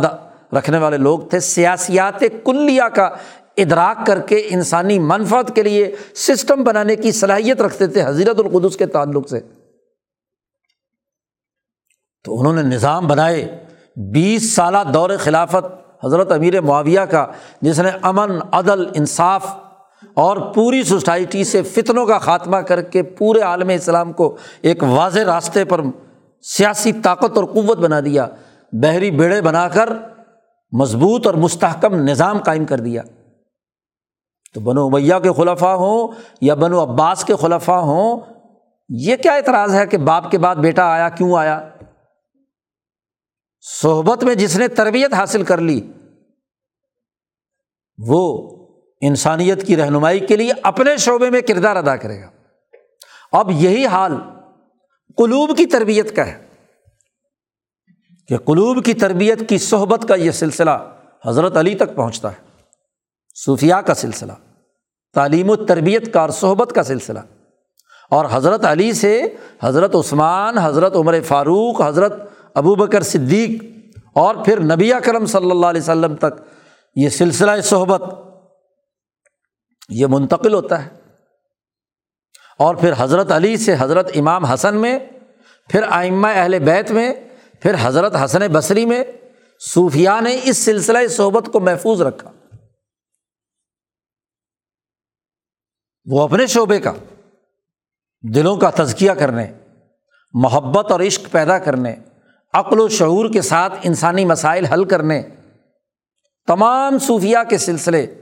Speaker 1: رکھنے والے لوگ تھے، سیاسیات کلیہ کا ادراک کر کے انسانی منفت کے لیے سسٹم بنانے کی صلاحیت رکھتے تھے حضیرت القدس کے تعلق سے۔ تو انہوں نے نظام بنائے، بیس سالہ دور خلافت حضرت امیر معاویہ کا، جس نے امن، عدل، انصاف اور پوری سوسائٹی سے فتنوں کا خاتمہ کر کے پورے عالم اسلام کو ایک واضح راستے پر سیاسی طاقت اور قوت بنا دیا، بحری بیڑے بنا کر مضبوط اور مستحکم نظام قائم کر دیا۔ تو بنو امیہ کے خلفہ ہوں یا بنو عباس کے خلفہ ہوں، یہ کیا اعتراض ہے کہ باپ کے بعد بیٹا آیا، کیوں آیا؟ صحبت میں جس نے تربیت حاصل کر لی، وہ انسانیت کی رہنمائی کے لیے اپنے شعبے میں کردار ادا کرے گا۔ اب یہی حال قلوب کی تربیت کا ہے۔ کہ قلوب کی تربیت کی صحبت کا یہ سلسلہ حضرت علی تک پہنچتا ہے۔ صوفیہ کا سلسلہ، تعلیم و تربیت کا اور صحبت کا سلسلہ۔ اور حضرت علی سے حضرت عثمان، حضرت عمر فاروق، حضرت ابو بکر صدیق اور پھر نبی کرم صلی اللہ علیہ وسلم تک یہ سلسلہ صحبت یہ منتقل ہوتا ہے۔ اور پھر حضرت علی سے حضرت امام حسن میں، پھر آئمہ اہل بیت میں، پھر حضرت حسن بصری میں صوفیہ نے اس سلسلہ صحبت کو محفوظ رکھا۔ وہ اپنے شعبے کا، دلوں کا تزکیہ کرنے، محبت اور عشق پیدا کرنے، عقل و شعور کے ساتھ انسانی مسائل حل کرنے، تمام صوفیہ کے سلسلے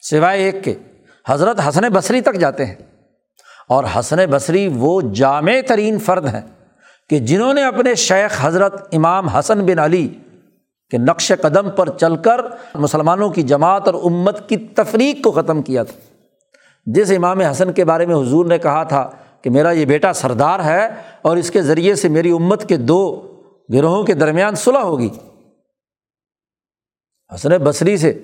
Speaker 1: سوائے ایک کے، حضرت حسن بصری تک جاتے ہیں۔ اور حسن بصری وہ جامع ترین فرد ہیں کہ جنہوں نے اپنے شیخ حضرت امام حسن بن علی کے نقش قدم پر چل کر مسلمانوں کی جماعت اور امت کی تفریق کو ختم کیا تھا۔ جس امام حسن کے بارے میں حضور نے کہا تھا کہ میرا یہ بیٹا سردار ہے اور اس کے ذریعے سے میری امت کے دو گروہوں کے درمیان صلح ہوگی۔ حسن بصری سے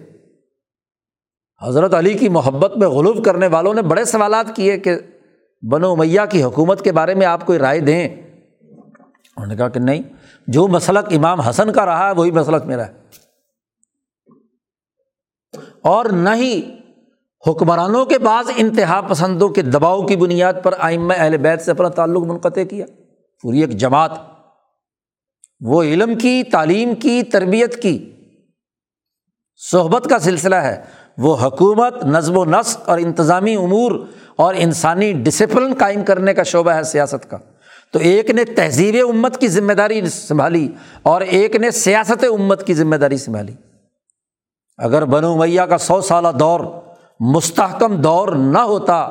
Speaker 1: حضرت علی کی محبت میں غلوف کرنے والوں نے بڑے سوالات کیے کہ بنو میاں کی حکومت کے بارے میں آپ کوئی رائے دیں۔ انہوں نے کہا کہ نہیں، جو مسلک امام حسن کا رہا ہے، وہی مسلک میرا ہے۔ اور نہ ہی حکمرانوں کے بعض انتہا پسندوں کے دباؤ کی بنیاد پر آئمہ اہل بیت سے اپنا تعلق منقطع کیا۔ پوری ایک جماعت، وہ علم کی، تعلیم کی، تربیت کی صحبت کا سلسلہ ہے۔ وہ حکومت نظم و نسق اور انتظامی امور اور انسانی ڈسپلن قائم کرنے کا شعبہ ہے سیاست کا۔ تو ایک نے تہذیب امت کی ذمہ داری سنبھالی اور ایک نے سیاست امت کی ذمہ داری سنبھالی۔ اگر بنو میاں کا سو سالہ دور مستحکم دور نہ ہوتا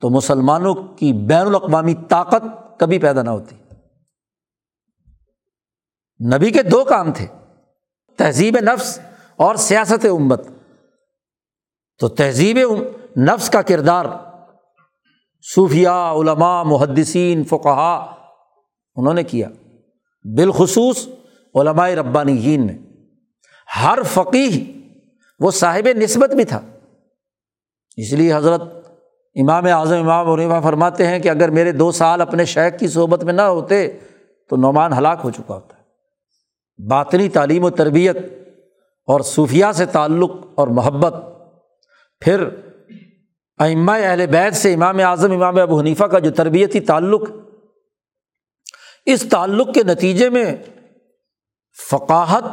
Speaker 1: تو مسلمانوں کی بین الاقوامی طاقت کبھی پیدا نہ ہوتی۔ نبی کے دو کام تھے، تہذیب نفس اور سیاست امت۔ تو تہذیب نفس کا کردار صوفیہ علماء، محدثین فقہا انہوں نے کیا۔ بالخصوص علماء ربانیین نے۔ ہر فقی وہ صاحب نسبت بھی تھا۔ اس لیے حضرت امام اعظم امام عنیما فرماتے ہیں کہ اگر میرے دو سال اپنے شیخ کی صحبت میں نہ ہوتے تو نعمان ہلاک ہو چکا ہوتا۔ ہے باطنی تعلیم و تربیت اور صوفیہ سے تعلق اور محبت پھر ائمہ اہل بیت سے امام اعظم، امام ابو حنیفہ کا جو تربیتی تعلق، اس تعلق کے نتیجے میں فقاہت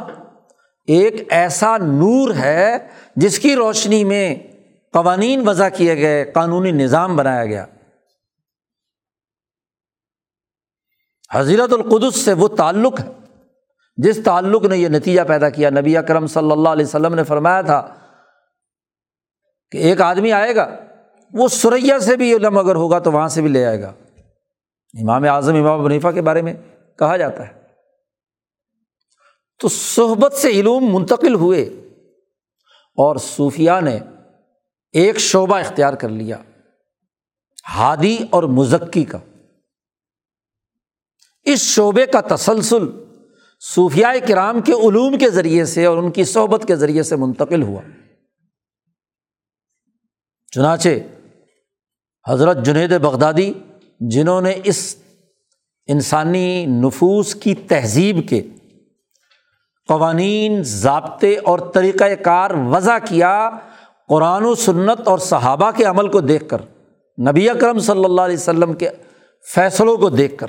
Speaker 1: ایک ایسا نور ہے جس کی روشنی میں قوانین وضع کیے گئے، قانونی نظام بنایا گیا۔ حضیرت القدس سے وہ تعلق ہے، جس تعلق نے یہ نتیجہ پیدا کیا۔ نبی اکرم صلی اللہ علیہ وسلم نے فرمایا تھا کہ ایک آدمی آئے گا، وہ سریا سے بھی علم اگر ہوگا تو وہاں سے بھی لے آئے گا۔ امام اعظم، امام منیفا کے بارے میں کہا جاتا ہے۔ تو صحبت سے علوم منتقل ہوئے اور صوفیہ نے ایک شعبہ اختیار کر لیا، ہادی اور مزکی کا۔ اس شعبے کا تسلسل صوفیہ کرام کے علوم کے ذریعے سے اور ان کی صحبت کے ذریعے سے منتقل ہوا۔ چنانچہ حضرت جنید بغدادی جنہوں نے اس انسانی نفوس کی تہذیب کے قوانین، ضابطے اور طریقۂ کار وضع کیا قرآن و سنت اور صحابہ کے عمل کو دیکھ کر، نبی اکرم صلی اللہ علیہ وسلم کے فیصلوں کو دیکھ کر،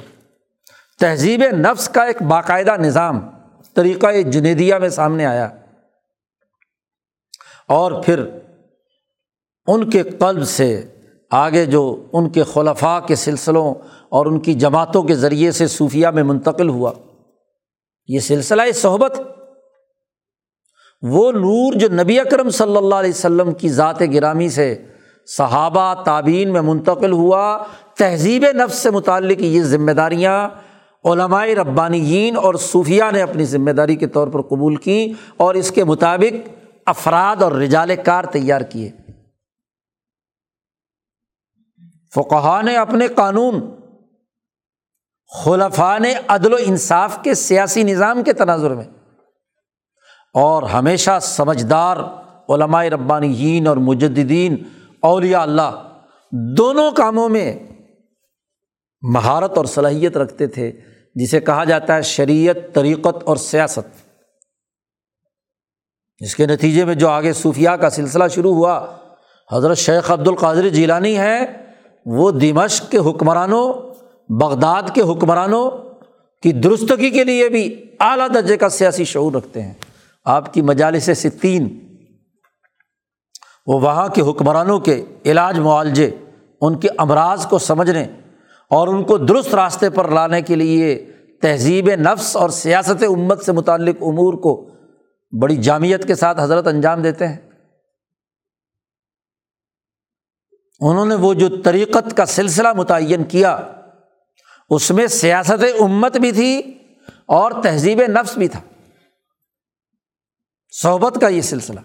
Speaker 1: تہذیب نفس کا ایک باقاعدہ نظام طریقۂ جنیدیہ میں سامنے آیا۔ اور پھر ان کے قلب سے آگے جو ان کے خلفاء کے سلسلوں اور ان کی جماعتوں کے ذریعے سے صوفیہ میں منتقل ہوا۔ یہ سلسلہ صحبت، وہ نور جو نبی اکرم صلی اللہ علیہ وسلم کی ذات گرامی سے صحابہ تعبین میں منتقل ہوا، تہذیب نفس سے متعلق یہ ذمہ داریاں علمائے ربانیین اور صوفیہ نے اپنی ذمہ داری کے طور پر قبول کی اور اس کے مطابق افراد اور رجال کار تیار کیے۔ فقہ نے اپنے قانون خلفا نے عدل و انصاف کے سیاسی نظام کے تناظر میں۔ اور ہمیشہ سمجھدار، علماء ربانیین اور مجدین اولیاء اللہ دونوں کاموں میں مہارت اور صلاحیت رکھتے تھے، جسے کہا جاتا ہے شریعت، طریقت اور سیاست۔ اس کے نتیجے میں جو آگے صوفیہ کا سلسلہ شروع ہوا، حضرت شیخ عبد القادر جیلانی ہے وہ دمشق کے حکمرانوں، بغداد کے حکمرانوں کی درستگی کے لیے بھی اعلیٰ درجے کا سیاسی شعور رکھتے ہیں۔ آپ کی مجالس ستین، وہ وہاں کے حکمرانوں کے علاج معالجے، ان کے امراض کو سمجھنے اور ان کو درست راستے پر لانے کے لیے تہذیب نفس اور سیاست امت سے متعلق امور کو بڑی جامعت کے ساتھ حضرت انجام دیتے ہیں۔ انہوں نے وہ جو طریقت کا سلسلہ متعین کیا، اس میں سیاست امت بھی تھی اور تہذیب نفس بھی تھا۔ صحبت کا یہ سلسلہ۔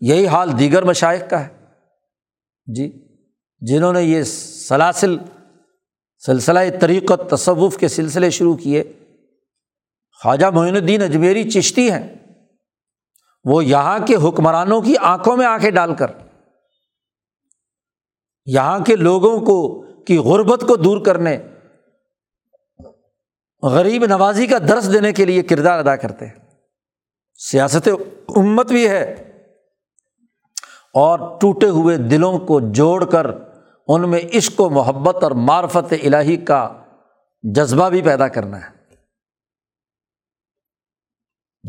Speaker 1: یہی حال دیگر مشائق کا ہے۔ جی جنہوں نے یہ سلاسل، سلسلہ طریقت تصوف کے سلسلے شروع کیے۔ خواجہ معین الدین اجمیری چشتی ہیں۔ وہ یہاں کے حکمرانوں کی آنکھوں میں آنکھیں ڈال کر یہاں کے لوگوں کو کی غربت کو دور کرنے، غریب نوازی کا درس دینے کے لیے کردار ادا کرتے ہیں۔ سیاست امت بھی ہے۔ اور ٹوٹے ہوئے دلوں کو جوڑ کر ان میں عشق و محبت اور معرفت الہی کا جذبہ بھی پیدا کرنا ہے۔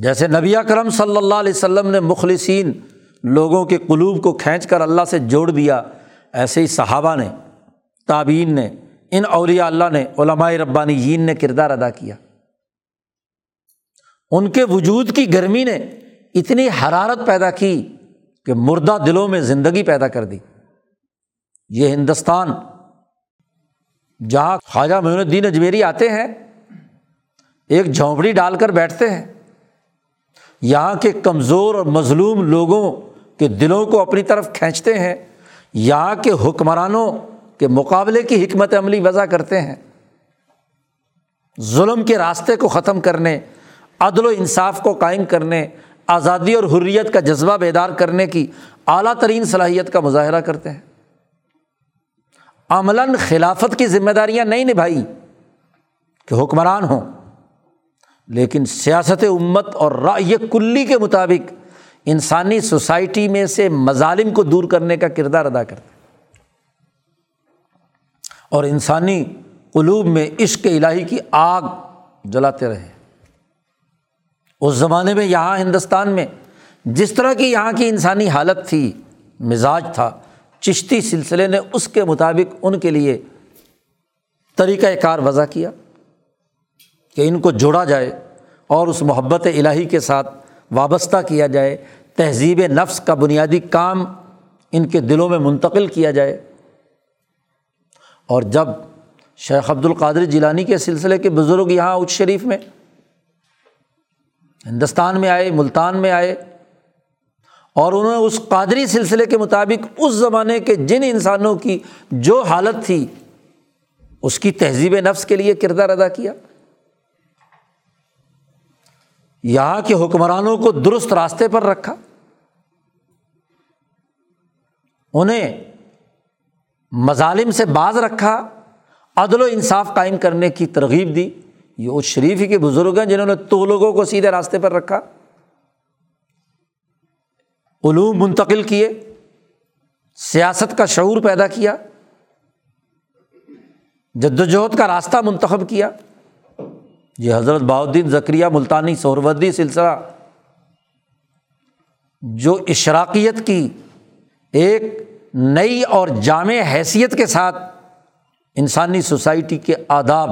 Speaker 1: جیسے نبی کرم صلی اللہ علیہ وسلم نے مخلصین لوگوں کے قلوب کو کھینچ کر اللہ سے جوڑ دیا ایسے ہی صحابہ نے تعبین نے، ان اولیاء اللہ نے، علماء ربانی نے کردار ادا کیا۔ ان کے وجود کی گرمی نے اتنی حرارت پیدا کی کہ مردہ دلوں میں زندگی پیدا کر دی۔ یہ ہندوستان، جہاں خواجہ معین الدین اجمیری آتے ہیں، ایک جھونپڑی ڈال کر بیٹھتے ہیں۔ یہاں کے کمزور اور مظلوم لوگوں کے دلوں کو اپنی طرف کھینچتے ہیں۔ یہاں کے حکمرانوں کے مقابلے کی حکمت عملی وضع کرتے ہیں۔ ظلم کے راستے کو ختم کرنے، عدل و انصاف کو قائم کرنے، آزادی اور حریت کا جذبہ بیدار کرنے کی اعلیٰ ترین صلاحیت کا مظاہرہ کرتے ہیں۔ عملاً خلافت کی ذمہ داریاں نہیں نبھائی کہ حکمران ہوں، لیکن سیاست امت اور رائے کلی کے مطابق انسانی سوسائٹی میں سے مظالم کو دور کرنے کا کردار ادا کرتے اور انسانی قلوب میں عشق الہی کی آگ جلاتے رہے۔ اس زمانے میں یہاں ہندوستان میں جس طرح کی یہاں کی انسانی حالت تھی، مزاج تھا، چشتی سلسلے نے اس کے مطابق ان کے لیے طریقۂ کار وضع کیا کہ ان کو جوڑا جائے اور اس محبت الہی کے ساتھ وابستہ کیا جائے۔ تہذیب نفس کا بنیادی کام ان کے دلوں میں منتقل کیا جائے۔ اور جب شیخ عبد القادر جیلانی کے سلسلے کے بزرگ یہاں اچ شریف میں، ہندوستان میں آئے، ملتان میں آئے، اور انہوں نے اس قادری سلسلے کے مطابق اس زمانے کے جن انسانوں کی جو حالت تھی، اس کی تہذیب نفس کے لیے کردار ادا کیا۔ یہاں کے حکمرانوں کو درست راستے پر رکھا۔ انہیں مظالم سے باز رکھا، عدل و انصاف قائم کرنے کی ترغیب دی۔ یہ اس شریف ہی کے بزرگ ہیں جنہوں نے تو لوگوں کو سیدھے راستے پر رکھا۔ علوم منتقل کیے، سیاست کا شعور پیدا کیا جد وجہد کا راستہ منتخب کیا۔ یہ حضرت باؤدین ذکریہ ملتانی سہروردی سلسلہ جو اشراقیت کی ایک نئی اور جامع حیثیت کے ساتھ انسانی سوسائٹی کے آداب،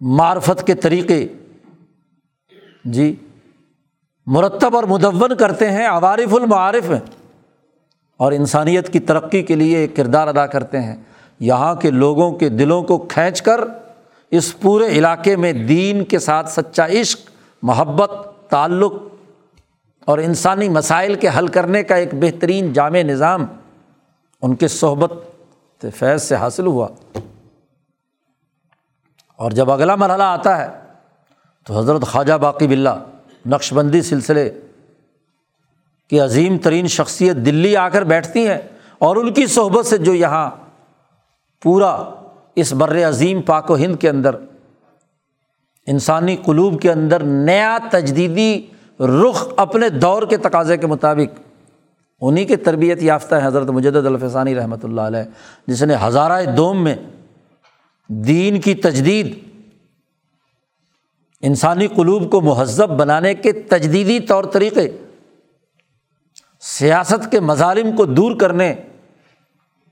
Speaker 1: معرفت کے طریقے جی مرتب اور مدون کرتے ہیں، عوارف المعارف اور انسانیت کی ترقی کے لیے ایک کردار ادا کرتے ہیں۔ یہاں کے لوگوں کے دلوں کو کھینچ کر اس پورے علاقے میں دین کے ساتھ سچا عشق، محبت، تعلق اور انسانی مسائل کے حل کرنے کا ایک بہترین جامع نظام ان کے صحبت فیض سے حاصل ہوا۔ اور جب اگلا مرحلہ آتا ہے تو حضرت خواجہ باقی بلّہ نقش بندی سلسلے کی عظیم ترین شخصیت دلی آ کر بیٹھتی ہیں اور ان کی صحبت سے جو یہاں پورا اس بر عظیم پاک و ہند کے اندر انسانی قلوب کے اندر نیا تجدیدی رخ اپنے دور کے تقاضے کے مطابق انہیں کے تربیت یافتہ ہے حضرت مجد الفسانی رحمۃ اللہ علیہ، جس نے ہزارہ دوم میں دین کی تجدید، انسانی قلوب کو مہذب بنانے کے تجدیدی طور طریقے، سیاست کے مظالم کو دور کرنے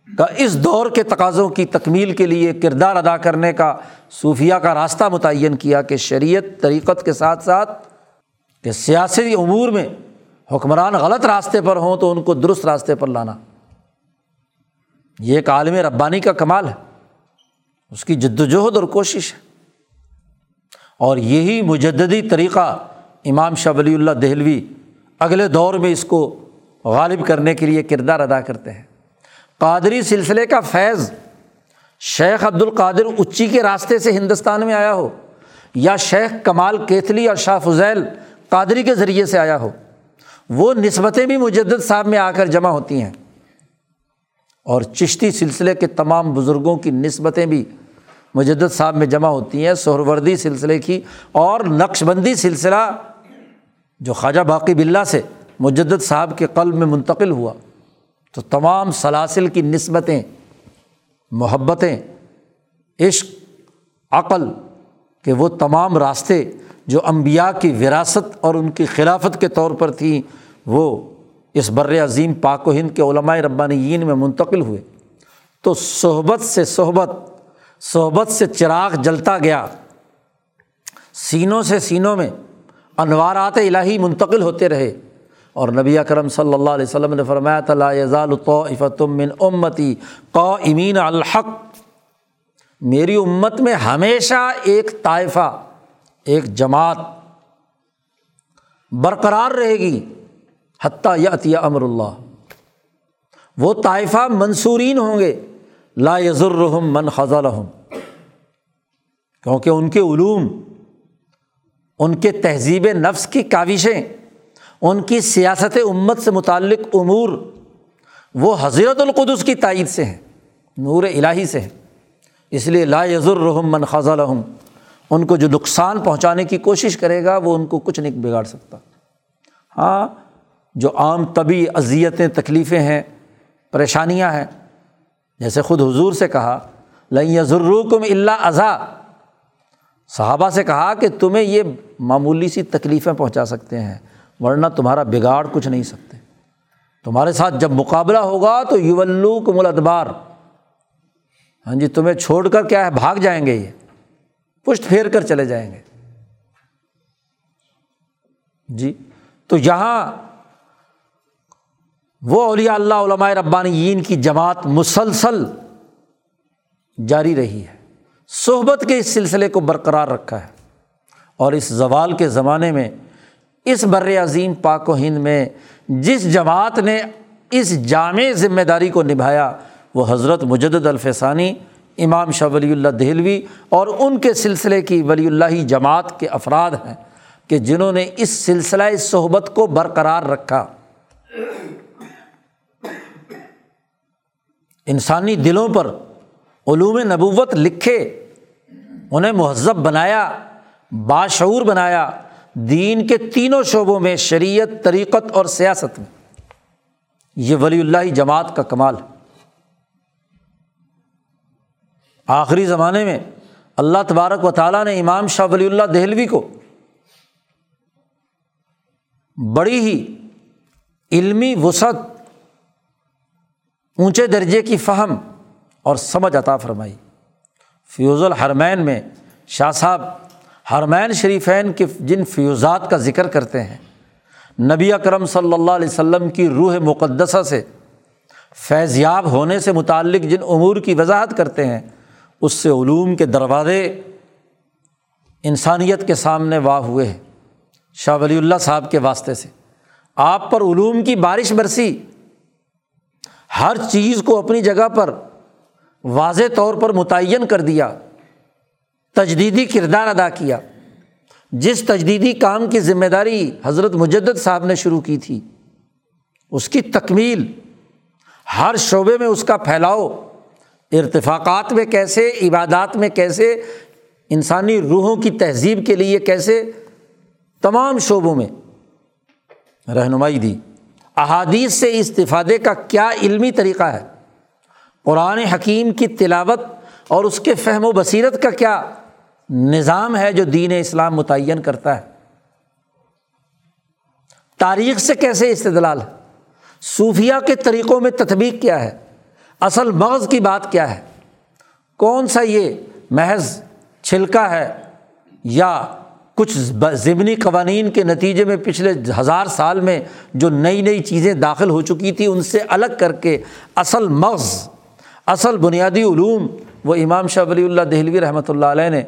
Speaker 1: کا اس دور کے تقاضوں کی تکمیل کے لیے کردار ادا کرنے کا صوفیہ کا راستہ متعین کیا کہ شریعت، طریقت کے ساتھ ساتھ کہ سیاسی امور میں حکمران غلط راستے پر ہوں تو ان کو درست راستے پر لانا۔ یہ ایک عالم ربانی کا کمال ہے۔ اس کی جد وجہد اور کوشش ہے۔ اور یہی مجدی طریقہ امام شاہ ولی اللہ دہلوی اگلے دور میں اس کو غالب کرنے کے لیے کردار ادا کرتے ہیں۔ قادری سلسلے کا فیض شیخ عبد القادر اچی کے راستے سے ہندوستان میں آیا ہو یا شیخ کمال کیتلی اور شاہ فضیل قادری کے ذریعے سے آیا ہو۔ وہ نسبتیں بھی مجدد صاحب میں آ کر جمع ہوتی ہیں۔ اور چشتی سلسلے کے تمام بزرگوں کی نسبتیں بھی مجدد صاحب میں جمع ہوتی ہیں۔ سہروردی سلسلے کی اور نقش بندی سلسلہ جو خواجہ باقی بلّہ سے مجدد صاحب کے قلب میں منتقل ہوا۔ تو تمام سلاسل کی نسبتیں، محبتیں، عشق، عقل کہ وہ تمام راستے جو امبیا کی وراثت اور ان کی خلافت کے طور پر تھیں وہ اس بر عظیم پاک و ہند کے علمائے ربانیین میں منتقل ہوئے۔ تو صحبت سے صحبت صحبت سے چراغ جلتا گیا۔ سینوں سے سینوں میں انوارات الہی منتقل ہوتے رہے۔ اور نبی اکرم صلی اللہ علیہ وسلم نے فرمایا تلا یزال من امتی قو امین الحق۔ میری امت میں ہمیشہ ایک طائفہ ایک جماعت برقرار رہے گی، حتیٰ یا عطیہ امر اللہ۔ وہ طائفہ منصورین ہوں گے، لا یزرحم من خزا کیونکہ ان کے علوم، ان کے تہذیب نفس کی کاوشیں، ان کی سیاست امت سے متعلق امور، وہ حضرت القدس کی تائید سے ہیں، نور الہی سے ہیں۔ اس لیے لا یزرحم من خزا ان کو جو نقصان پہنچانے کی کوشش کرے گا، وہ ان کو کچھ نہیں بگاڑ سکتا۔ ہاں جو عام طبی اذیتیں، تکلیفیں ہیں، پریشانیاں ہیں، جیسے خود حضور سے کہا لئی ضرور اللہ اضا صحابہ سے کہا کہ تمہیں یہ معمولی سی تکلیفیں پہنچا سکتے ہیں، ورنہ تمہارا بگاڑ کچھ نہیں سکتے۔ تمہارے ساتھ جب مقابلہ ہوگا تو یولو کو ہاں جی تمہیں چھوڑ کر کیا ہے؟ بھاگ جائیں گے یہ۔ پشت پھیر کر چلے جائیں گے۔ جی تو یہاں وہ اولیاء اللہ، علماء ربانیین کی جماعت مسلسل جاری رہی ہے۔ صحبت کے اس سلسلے کو برقرار رکھا ہے۔ اور اس زوال کے زمانے میں، اس بر عظیم پاک و ہند میں جس جماعت نے اس جامع ذمہ داری کو نبھایا، وہ حضرت مجد الفسانی امام شاہ ولی اللہ دہلوی اور ان کے سلسلے کی ولی اللہ جماعت کے افراد ہیں کہ جنہوں نے اس سلسلہ اس صحبت کو برقرار رکھا۔ انسانی دلوں پر علوم نبوت لکھے، انہیں مہذب بنایا، باشعور بنایا، دین کے تینوں شعبوں میں شریعت، طریقت اور سیاست۔ میں یہ ولی اللہ جماعت کا کمال ہے۔ آخری زمانے میں اللہ تبارک و تعالیٰ نے امام شاہ ولی اللہ دہلوی کو بڑی ہی علمی وسعت، اونچے درجے کی فہم اور سمجھ عطا فرمائی۔ فیوز الحرمین میں شاہ صاحب حرمین شریفین کے جن فیوزات کا ذکر کرتے ہیں، نبی اکرم صلی اللہ علیہ وسلم کی روح مقدسہ سے فیضیاب ہونے سے متعلق جن امور کی وضاحت کرتے ہیں اس سے علوم کے دروازے انسانیت کے سامنے واہ ہوئے ہیں، شاہ ولی اللہ صاحب کے واسطے سے۔ آپ پر علوم کی بارش برسی۔ ہر چیز کو اپنی جگہ پر واضح طور پر متعین کر دیا۔ تجدیدی کردار ادا کیا۔ جس تجدیدی کام کی ذمہ داری حضرت مجدد صاحب نے شروع کی تھی، اس کی تکمیل، ہر شعبے میں اس کا پھیلاؤ۔ ارتفاقات میں کیسے، عبادات میں کیسے، انسانی روحوں کی تہذیب کے لیے کیسے، تمام شعبوں میں رہنمائی دی۔ احادیث سے استفادے کا کیا علمی طریقہ ہے؟ قرآن حکیم کی تلاوت اور اس کے فہم و بصیرت کا کیا نظام ہے جو دین اسلام متعین کرتا ہے؟ تاریخ سے کیسے استدلال ہے؟ صوفیہ کے طریقوں میں تطبیق کیا ہے؟ اصل مغز کی بات کیا ہے؟ کون سا یہ محض چھلکا ہے یا کچھ ضمنی قوانین کے نتیجے میں پچھلے ہزار سال میں جو نئی نئی چیزیں داخل ہو چکی تھیں، ان سے الگ کر کے اصل مغز، اصل بنیادی علوم، وہ امام شاہ ولی اللہ دہلوی رحمۃ اللہ علیہ نے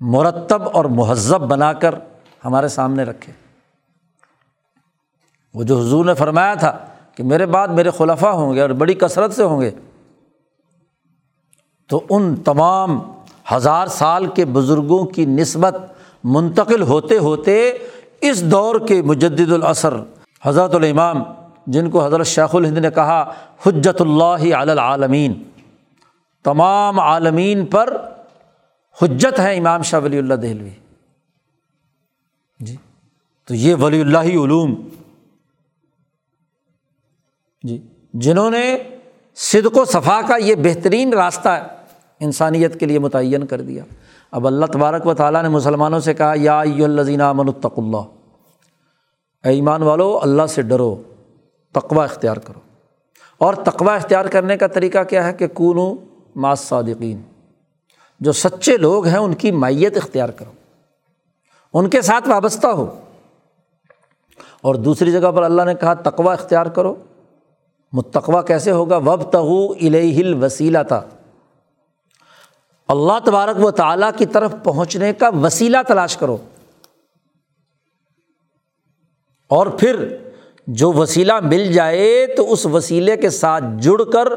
Speaker 1: مرتب اور مہذب بنا کر ہمارے سامنے رکھے۔ وہ جو حضور نے فرمایا تھا کہ میرے بعد میرے خلفہ ہوں گے اور بڑی کثرت سے ہوں گے۔ تو ان تمام ہزار سال کے بزرگوں کی نسبت منتقل ہوتے ہوتے اس دور کے مجد الاثر حضرت الامام، جن کو حضرت شیخ الہند نے کہا، حجت اللہ علامین تمام عالمین پر حجت ہے امام شاہ ولی اللہ دہلوی۔ جی تو یہ ولی اللہ علوم۔ جی جنہوں نے صدق و صفا کا یہ بہترین راستہ انسانیت کے لیے متعین کر دیا۔ اب اللہ تبارک و تعالیٰ نے مسلمانوں سے کہا، یا الزین امن الطق اللہ۔ اے ایمان والو، اللہ سے ڈرو تقوا اختیار کرو۔ اور تقوا اختیار کرنے کا طریقہ کیا ہے؟ کہ کون ماس صادقین جو سچے لوگ ہیں، ان کی مائیت اختیار کرو۔ ان کے ساتھ وابستہ ہو۔ اور دوسری جگہ پر اللہ نے کہا تقوا اختیار کرو۔ متقوا کیسے ہوگا؟ وب تغو الہل وسیلہ تھا اللہ تبارک و تعالیٰ کی طرف پہنچنے کا وسیلہ تلاش کرو۔ اور پھر جو وسیلہ مل جائے تو اس وسیلے کے ساتھ جڑ کر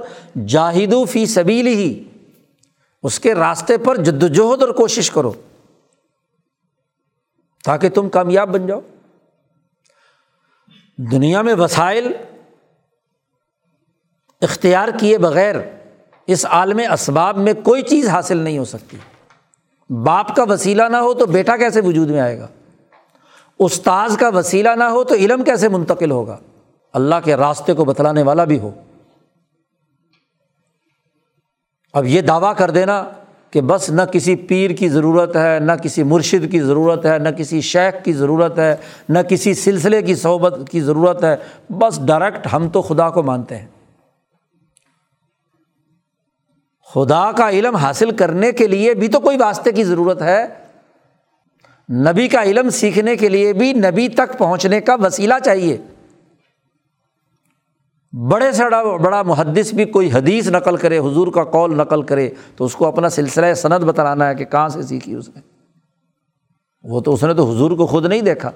Speaker 1: جاہدو فی سبیل ہی اس کے راستے پر جد وجہد اور کوشش کرو۔ تاکہ تم کامیاب بن جاؤ۔ دنیا میں وسائل اختیار کیے بغیر اس عالم اسباب میں کوئی چیز حاصل نہیں ہو سکتی۔ باپ کا وسیلہ نہ ہو تو بیٹا کیسے وجود میں آئے گا؟ استاذ کا وسیلہ نہ ہو تو علم کیسے منتقل ہوگا؟ اللہ کے راستے کو بتلانے والا بھی ہو۔ اب یہ دعویٰ کر دینا کہ بس نہ کسی پیر کی ضرورت ہے، نہ کسی مرشد کی ضرورت ہے، نہ کسی شیخ کی ضرورت ہے، نہ کسی سلسلے کی صحبت کی ضرورت ہے۔ بس ڈائریکٹ ہم تو خدا کو مانتے ہیں۔ خدا کا علم حاصل کرنے کے لیے بھی تو کوئی واسطے کی ضرورت ہے۔ نبی کا علم سیکھنے کے لیے بھی نبی تک پہنچنے کا وسیلہ چاہیے۔ بڑے سے بڑا محدث بھی کوئی حدیث نقل کرے، حضور کا کال نقل کرے، تو اس کو اپنا سلسلہ صنعت بتلانا ہے کہ کہاں سے سیکھی اس نے۔ وہ تو اس نے تو حضور کو خود نہیں دیکھا۔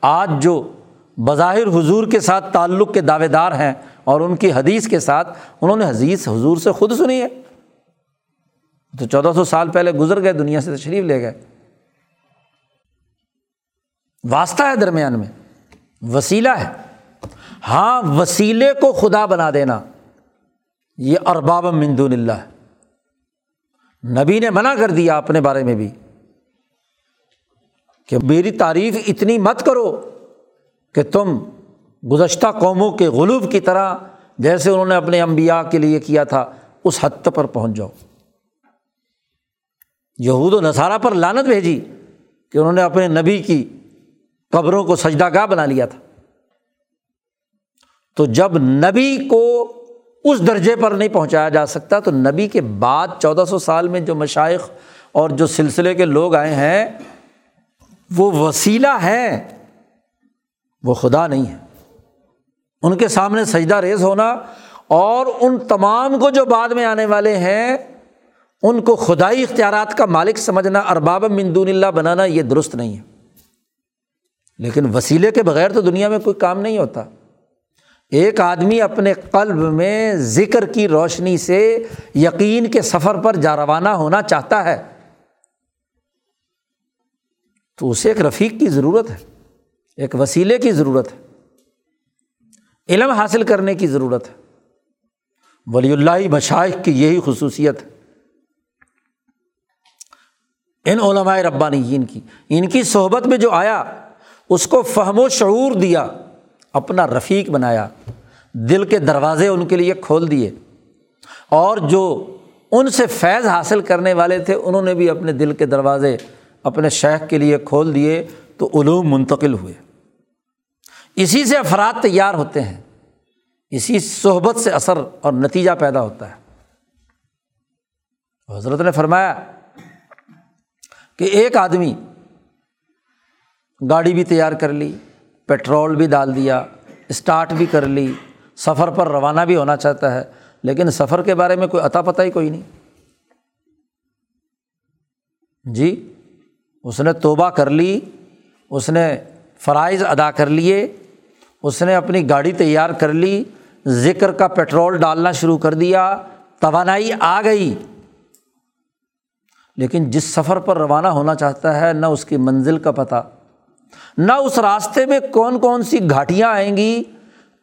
Speaker 1: آج جو بظاہر حضور کے ساتھ تعلق کے دعوے دار ہیں اور ان کی حدیث کے ساتھ انہوں نے حدیث حضور سے خود سنی ہے۔ تو چودہ سو سال پہلے گزر گئے، دنیا سے تشریف لے گئے۔ واسطہ ہے درمیان میں، وسیلہ ہے۔ ہاں وسیلے کو خدا بنا دینا، یہ ارباب مندون اللہ۔ ہے نبی نے منع کر دیا اپنے بارے میں بھی کہ میری تعریف اتنی مت کرو کہ تم گزشتہ قوموں کے غلوب کی طرح جیسے انہوں نے اپنے امبیا کے لیے کیا تھا، اس حد پر پہنچ جاؤ۔ یہود و نصارہ پر لانت بھیجی کہ انہوں نے اپنے نبی کی قبروں کو سجدہ گاہ بنا لیا تھا۔ تو جب نبی کو اس درجے پر نہیں پہنچایا جا سکتا، تو نبی کے بعد چودہ سو سال میں جو مشائق اور جو سلسلے کے لوگ آئے ہیں، وہ وسیلہ ہے وہ خدا نہیں ہے ان کے سامنے سجدہ ریز ہونا اور ان تمام کو جو بعد میں آنے والے ہیں، ان کو خدائی اختیارات کا مالک سمجھنا ارباب مندون اللہ بنانا، یہ درست نہیں ہے۔ لیکن وسیلے کے بغیر تو دنیا میں کوئی کام نہیں ہوتا۔ ایک آدمی اپنے قلب میں ذکر کی روشنی سے یقین کے سفر پر جا روانہ ہونا چاہتا ہے، تو اسے ایک رفیق کی ضرورت ہے، ایک وسیلے کی ضرورت ہے۔ علم حاصل کرنے کی ضرورت ہے۔ ولی اللہ مشائق کی یہی خصوصیت ہے۔ ان علماء ربانی کی، ان کی صحبت میں جو آیا، اس کو فہم و شعور دیا، اپنا رفیق بنایا، دل کے دروازے ان کے لیے کھول دیے۔ اور جو ان سے فیض حاصل کرنے والے تھے، انہوں نے بھی اپنے دل کے دروازے اپنے شیخ کے لیے کھول دیے، تو علوم منتقل ہوئے۔ اسی سے افراد تیار ہوتے ہیں۔ اسی صحبت سے اثر اور نتیجہ پیدا ہوتا ہے۔ حضرت نے فرمایا کہ ایک آدمی گاڑی بھی تیار کر لی، پیٹرول بھی ڈال دیا اسٹارٹ بھی کر لی، سفر پر روانہ بھی ہونا چاہتا ہے، لیکن سفر کے بارے میں کوئی عطا پتہ ہی کوئی نہیں۔ جی اس نے توبہ کر لی، اس نے فرائض ادا کر لیے اس نے اپنی گاڑی تیار کر لی، ذکر کا پیٹرول ڈالنا شروع کر دیا، توانائی آ گئی۔ لیکن جس سفر پر روانہ ہونا چاہتا ہے، نہ اس کی منزل کا پتہ، نہ اس راستے میں کون کون سی گھاٹیاں آئیں گی،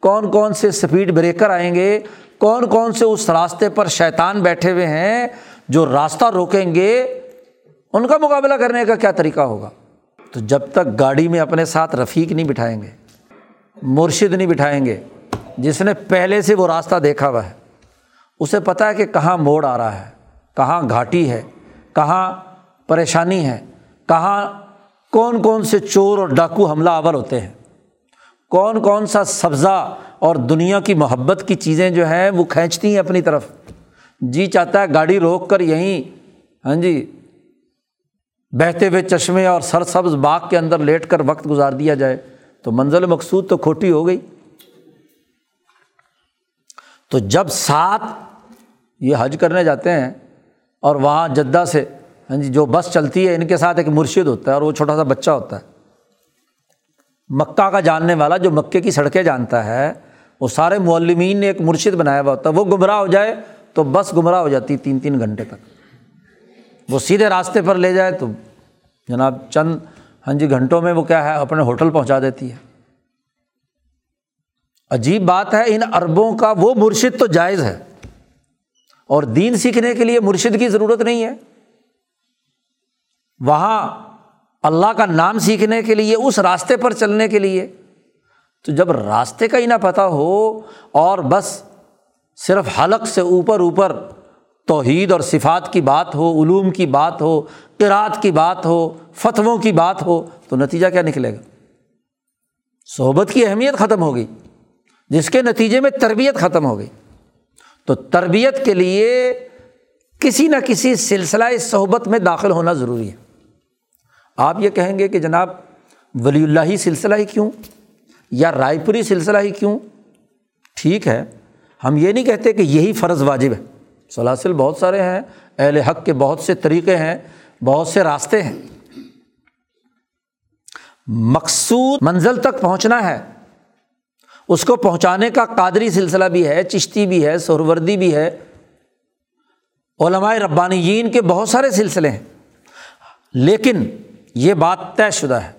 Speaker 1: کون کون سے اسپیڈ بریکر آئیں گے، کون کون سے اس راستے پر شیطان بیٹھے ہوئے ہیں جو راستہ روکیں گے۔ ان کا مقابلہ کرنے کا کیا طریقہ ہوگا؟ تو جب تک گاڑی میں اپنے ساتھ رفیق نہیں بٹھائیں گے مرشد نہیں بٹھائیں گے۔ جس نے پہلے سے وہ راستہ دیکھا ہوا ہے، اسے پتہ ہے کہ کہاں موڑ آ رہا ہے، کہاں گھاٹی ہے، کہاں پریشانی ہے، کہاں کون کون سے چور اور ڈاکو حملہ آور ہوتے ہیں۔ کون کون سا سبزہ اور دنیا کی محبت کی چیزیں جو ہیں وہ کھینچتی ہیں اپنی طرف۔ جی چاہتا ہے گاڑی روک کر یہیں ہاں جی بہتے ہوئے چشمے اور سر سبز باغ کے اندر لیٹ کر وقت گزار دیا جائے۔ تو منزل مقصود تو کھوٹی ہو گئی۔ تو جب ساتھ یہ حج کرنے جاتے ہیں اور وہاں جدہ سے ہاں جی جو بس چلتی ہے، ان کے ساتھ ایک مرشد ہوتا ہے اور وہ چھوٹا سا بچہ ہوتا ہے۔ مکہ کا جاننے والا جو مکے کی سڑکیں جانتا ہے، وہ سارے معلمین نے ایک مرشد بنایا ہوا ہوتا ہے۔ وہ گمراہ ہو جائے تو بس گمراہ ہو جاتی تین تین گھنٹے تک۔ وہ سیدھے راستے پر لے جائے تو جناب چند ہاں جی گھنٹوں میں وہ کیا ہے، اپنے ہوٹل پہنچا دیتی ہے۔ عجیب بات ہے، ان اربوں کا وہ مرشد تو جائز ہے۔ اور دین سیکھنے کے لیے مرشد کی ضرورت نہیں ہے۔ وہاں اللہ کا نام سیکھنے کے لیے، اس راستے پر چلنے کے لیے۔ تو جب راستے کا ہی نہ پتہ ہو، اور بس صرف حلق سے اوپر اوپر توحید اور صفات کی بات ہو، علوم کی بات ہو قرات کی بات ہو، فتووں کی بات ہو، تو نتیجہ کیا نکلے گا؟ صحبت کی اہمیت ختم ہو گئی، جس کے نتیجے میں تربیت ختم ہو گئی۔ تو تربیت کے لیے کسی نہ کسی سلسلہ صحبت میں داخل ہونا ضروری ہے۔ آپ یہ کہیں گے کہ جناب، ولی اللہ سلسلہ ہی کیوں؟ یا رائے پوری سلسلہ ہی کیوں؟ ٹھیک ہے، ہم یہ نہیں کہتے کہ یہی فرض واجب ہے۔ سلاسل بہت سارے ہیں، اہل حق کے بہت سے طریقے ہیں، بہت سے راستے ہیں۔ مقصود منزل تک پہنچنا ہے۔ اس کو پہنچانے کا قادری سلسلہ بھی ہے، چشتی بھی ہے سہروردی بھی ہے۔ علمائے ربانیین کے بہت سارے سلسلے ہیں۔ لیکن یہ بات طے شدہ ہے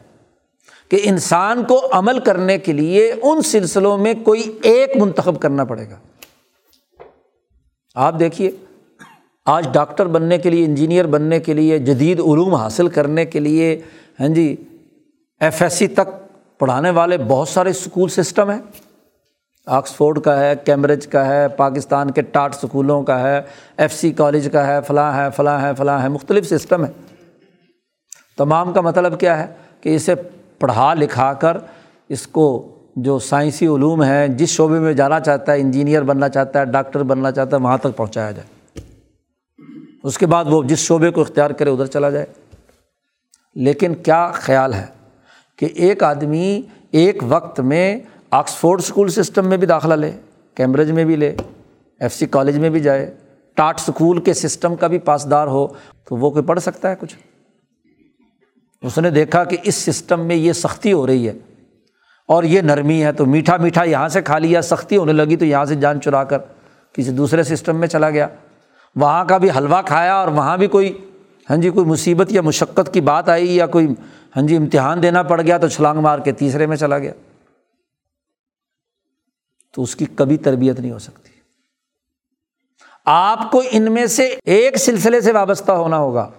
Speaker 1: کہ انسان کو عمل کرنے کے لیے ان سلسلوں میں کوئی ایک منتخب کرنا پڑے گا۔ آپ دیکھیے، آج ڈاکٹر بننے کے لیے، انجینئر بننے کے لیے، جدید علوم حاصل کرنے کے لیے ہاں جی ایف ایس سی تک پڑھانے والے بہت سارے اسکول سسٹم ہیں۔ آکسفورڈ کا ہے، کیمبرج کا ہے، پاکستان کے ٹاٹ اسکولوں کا ہے، ایف سی کالج کا ہے، فلاں ہے فلاں ہے فلاں ہے، مختلف سسٹم ہے تمام کا مطلب کیا ہے؟ کہ اسے پڑھا لکھا کر اس کو جو سائنسی علوم ہیں، جس شعبے میں جانا چاہتا ہے، انجینئر بننا چاہتا ہے، ڈاکٹر بننا چاہتا ہے، وہاں تک پہنچایا جائے۔ اس کے بعد وہ جس شعبے کو اختیار کرے، ادھر چلا جائے۔ لیکن کیا خیال ہے کہ ایک آدمی ایک وقت میں آکسفورڈ اسکول سسٹم میں بھی داخلہ لے، کیمبرج میں بھی لے، ایف سی کالج میں بھی جائے، ٹاٹ اسکول کے سسٹم کا بھی پاسدار ہو، تو وہ کوئی پڑھ سکتا ہے کچھ؟ اس نے دیکھا کہ اس سسٹم میں یہ سختی ہو رہی ہے۔ اور یہ نرمی ہے تو میٹھا میٹھا یہاں سے کھا لیا، سختی ہونے لگی تو یہاں سے جان چرا کر کسی دوسرے سسٹم میں چلا گیا۔ وہاں کا بھی حلوہ کھایا اور وہاں بھی کوئی ہاں جی کوئی مصیبت یا مشقت کی بات آئی یا کوئی ہاں جی امتحان دینا پڑ گیا تو چھلانگ مار کے تیسرے میں چلا گیا۔ تو اس کی کبھی تربیت نہیں ہو سکتی۔ آپ کو ان میں سے ایک سلسلے سے وابستہ ہونا ہوگا،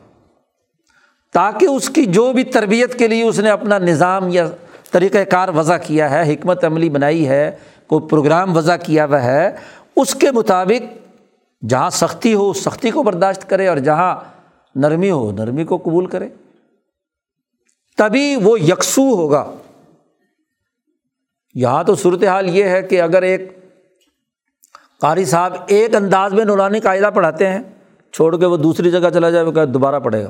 Speaker 1: تاکہ اس کی جو بھی تربیت کے لیے اس نے اپنا نظام یا طریقۂ کار وضع کیا ہے، حکمت عملی بنائی ہے، کوئی پروگرام وضع کیا ہوا ہے، اس کے مطابق جہاں سختی ہو اس سختی کو برداشت کرے اور جہاں نرمی ہو، نرمی کو قبول کرے۔ تبھی وہ یکسو ہوگا۔ یہاں تو صورت حال یہ ہے کہ اگر ایک قاری صاحب ایک انداز میں نورانی قاعدہ پڑھاتے ہیں، چھوڑ کے وہ دوسری جگہ چلا جائے، وہ کہ دوبارہ پڑھے گا۔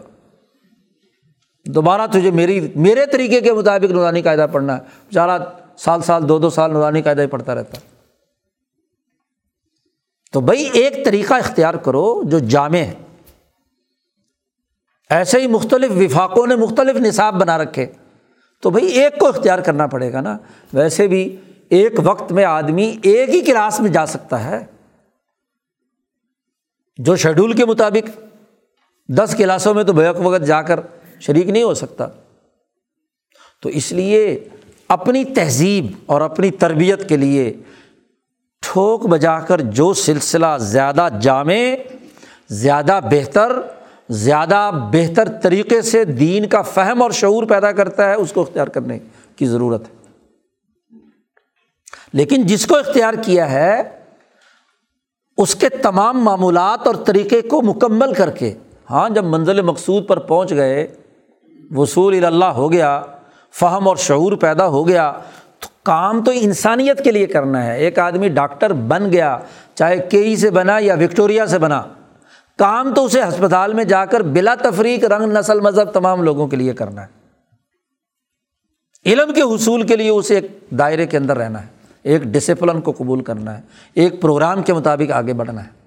Speaker 1: دوبارہ تجھے میری، میرے طریقے کے مطابق نورانی قاعدہ پڑھنا ہے۔ بیچارہ سال سال، دو دو سال نورانی قاعدہ ہی پڑھتا رہتا۔ ہے تو بھائی ایک طریقہ اختیار کرو جو جامع ہے۔ ایسے ہی مختلف وفاقوں نے مختلف نصاب بنا رکھے۔ تو بھائی ایک کو اختیار کرنا پڑے گا نا۔ ویسے بھی ایک وقت میں آدمی ایک ہی کلاس میں جا سکتا ہے۔ جو شیڈول کے مطابق دس کلاسوں میں تو بیک وقت جا کر شریک نہیں ہو سکتا۔ تو اس لیے اپنی تہذیب اور اپنی تربیت کے لیے ٹھوک بجا کر جو سلسلہ زیادہ جامع، زیادہ بہتر زیادہ بہتر طریقے سے دین کا فہم اور شعور پیدا کرتا ہے، اس کو اختیار کرنے کی ضرورت ہے۔ لیکن جس کو اختیار کیا ہے، اس کے تمام معمولات اور طریقے کو مکمل کر کے ہاں جب منزل مقصود پر پہنچ گئے وصول اللہ ہو گیا، فہم اور شعور پیدا ہو گیا۔ تو کام تو انسانیت کے لیے کرنا ہے۔ ایک آدمی ڈاکٹر بن گیا، چاہے کئی سے بنا یا وکٹوریا سے بنا، کام تو اسے ہسپتال میں جا کر بلا تفریق، رنگ، نسل، مذہب تمام لوگوں کے لیے کرنا ہے۔ علم کے حصول کے لیے اسے ایک دائرے کے اندر رہنا ہے۔ ایک ڈسپلن کو قبول کرنا ہے۔ ایک پروگرام کے مطابق آگے بڑھنا ہے۔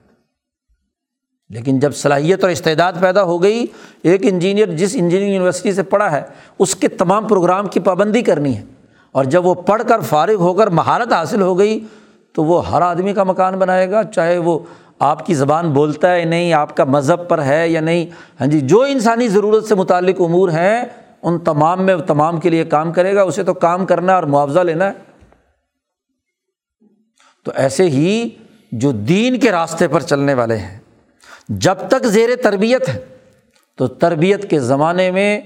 Speaker 1: لیکن جب صلاحیت اور استعداد پیدا ہو گئی، ایک انجینئر جس انجینئرنگ یونیورسٹی سے پڑھا ہے، اس کے تمام پروگرام کی پابندی کرنی ہے۔ اور جب وہ پڑھ کر فارغ ہو کر مہارت حاصل ہو گئی، تو وہ ہر آدمی کا مکان بنائے گا، چاہے وہ آپ کی زبان بولتا ہے نہیں، آپ کا مذہب پر ہے یا نہیں۔ ہاں جی جو انسانی ضرورت سے متعلق امور ہیں، ان تمام میں تمام کے لیے کام کرے گا، اسے تو کام کرنا ہے اور معاوضہ لینا ہے۔ تو ایسے ہی جو دین کے راستے پر چلنے والے ہیں جب تک زیر تربیت ہے، تو تربیت کے زمانے میں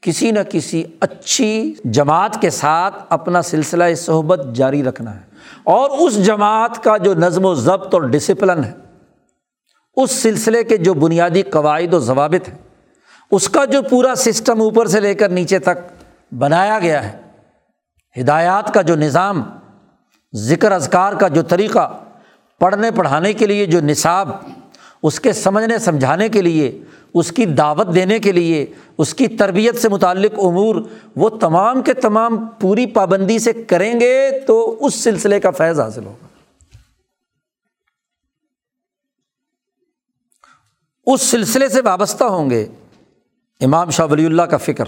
Speaker 1: کسی نہ کسی اچھی جماعت کے ساتھ اپنا سلسلہ صحبت جاری رکھنا ہے۔ اور اس جماعت کا جو نظم و ضبط اور ڈسپلن ہے، اس سلسلے کے جو بنیادی قواعد و ضوابط ہیں، اس کا جو پورا سسٹم اوپر سے لے کر نیچے تک بنایا گیا ہے، ہدایات کا جو نظام، ذکر اذکار کا جو طریقہ، پڑھنے پڑھانے کے لیے جو نصاب اس کے سمجھنے، سمجھانے کے لیے، اس کی دعوت دینے کے لیے، اس کی تربیت سے متعلق امور، وہ تمام کے تمام پوری پابندی سے کریں گے تو اس سلسلے کا فیض حاصل ہوگا۔ اس سلسلے سے وابستہ ہوں گے امام شاہ ولی اللہ کا فکر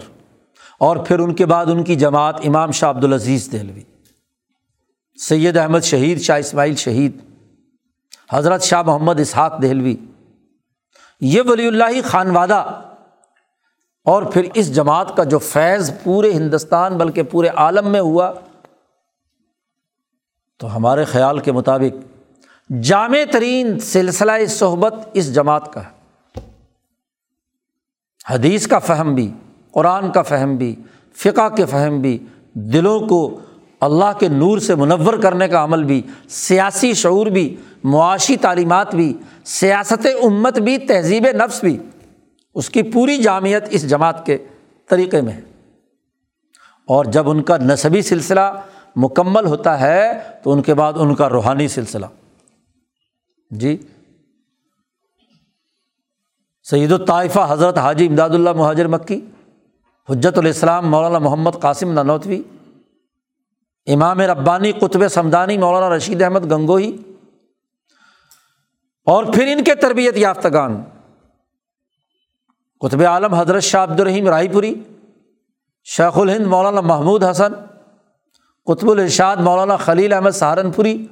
Speaker 1: اور پھر ان کے بعد ان کی جماعت امام شاہ عبد العزیز دہلوی، سید احمد شہید، شاہ اسماعیل شہید۔ حضرت شاہ محمد اسحاق دہلوی، یہ ولی اللہ خانوادہ اور پھر اس جماعت کا جو فیض پورے ہندوستان بلکہ پورے عالم میں ہوا، تو ہمارے خیال کے مطابق جامع ترین سلسلہ صحبت اس جماعت کا ہے۔ حدیث کا فہم بھی، قرآن کا فہم بھی، فقہ کے فہم بھی، دلوں کو اللہ کے نور سے منور کرنے کا عمل بھی، سیاسی شعور بھی، معاشی تعلیمات بھی، سیاست امت بھی، تہذیب نفس بھی۔ اس کی پوری جامعت اس جماعت کے طریقے میں ہے۔ اور جب ان کا نصبی سلسلہ مکمل ہوتا ہے، تو ان کے بعد ان کا روحانی سلسلہ۔ جی۔ سعید الطائفہ حضرت حاجی امداد اللہ مہاجر مکی، حجت الاسلام مولانا محمد قاسم ننوتوی امام ربانی قطب سمدانی، مولانا رشید احمد گنگوئی اور پھر ان کے تربیت یافتگان، قطب عالم حضرت شاہ عبد الرحیم رائے پوری، شیخ الہند مولانا محمود حسن، قطب الرشاد مولانا خلیل احمد سہارنپوری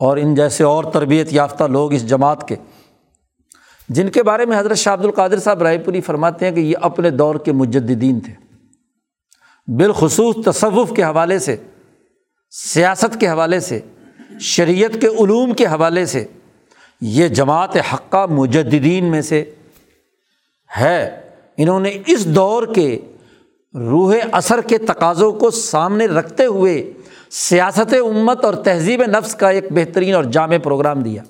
Speaker 1: اور ان جیسے اور تربیت یافتہ لوگ اس جماعت کے۔ جن کے بارے میں حضرت شاہ عبد القادر صاحب رائے پوری فرماتے ہیں کہ یہ اپنے دور کے مجدین تھے۔ بالخصوص تصوف کے حوالے سے سیاست کے حوالے سے، شریعت کے علوم کے حوالے سے یہ جماعت حقہ مجدین میں سے ہے۔ انہوں نے اس دور کے روح اثر کے تقاضوں کو سامنے رکھتے ہوئے سیاست امت اور تہذیب نفس کا ایک بہترین اور جامع پروگرام دیا۔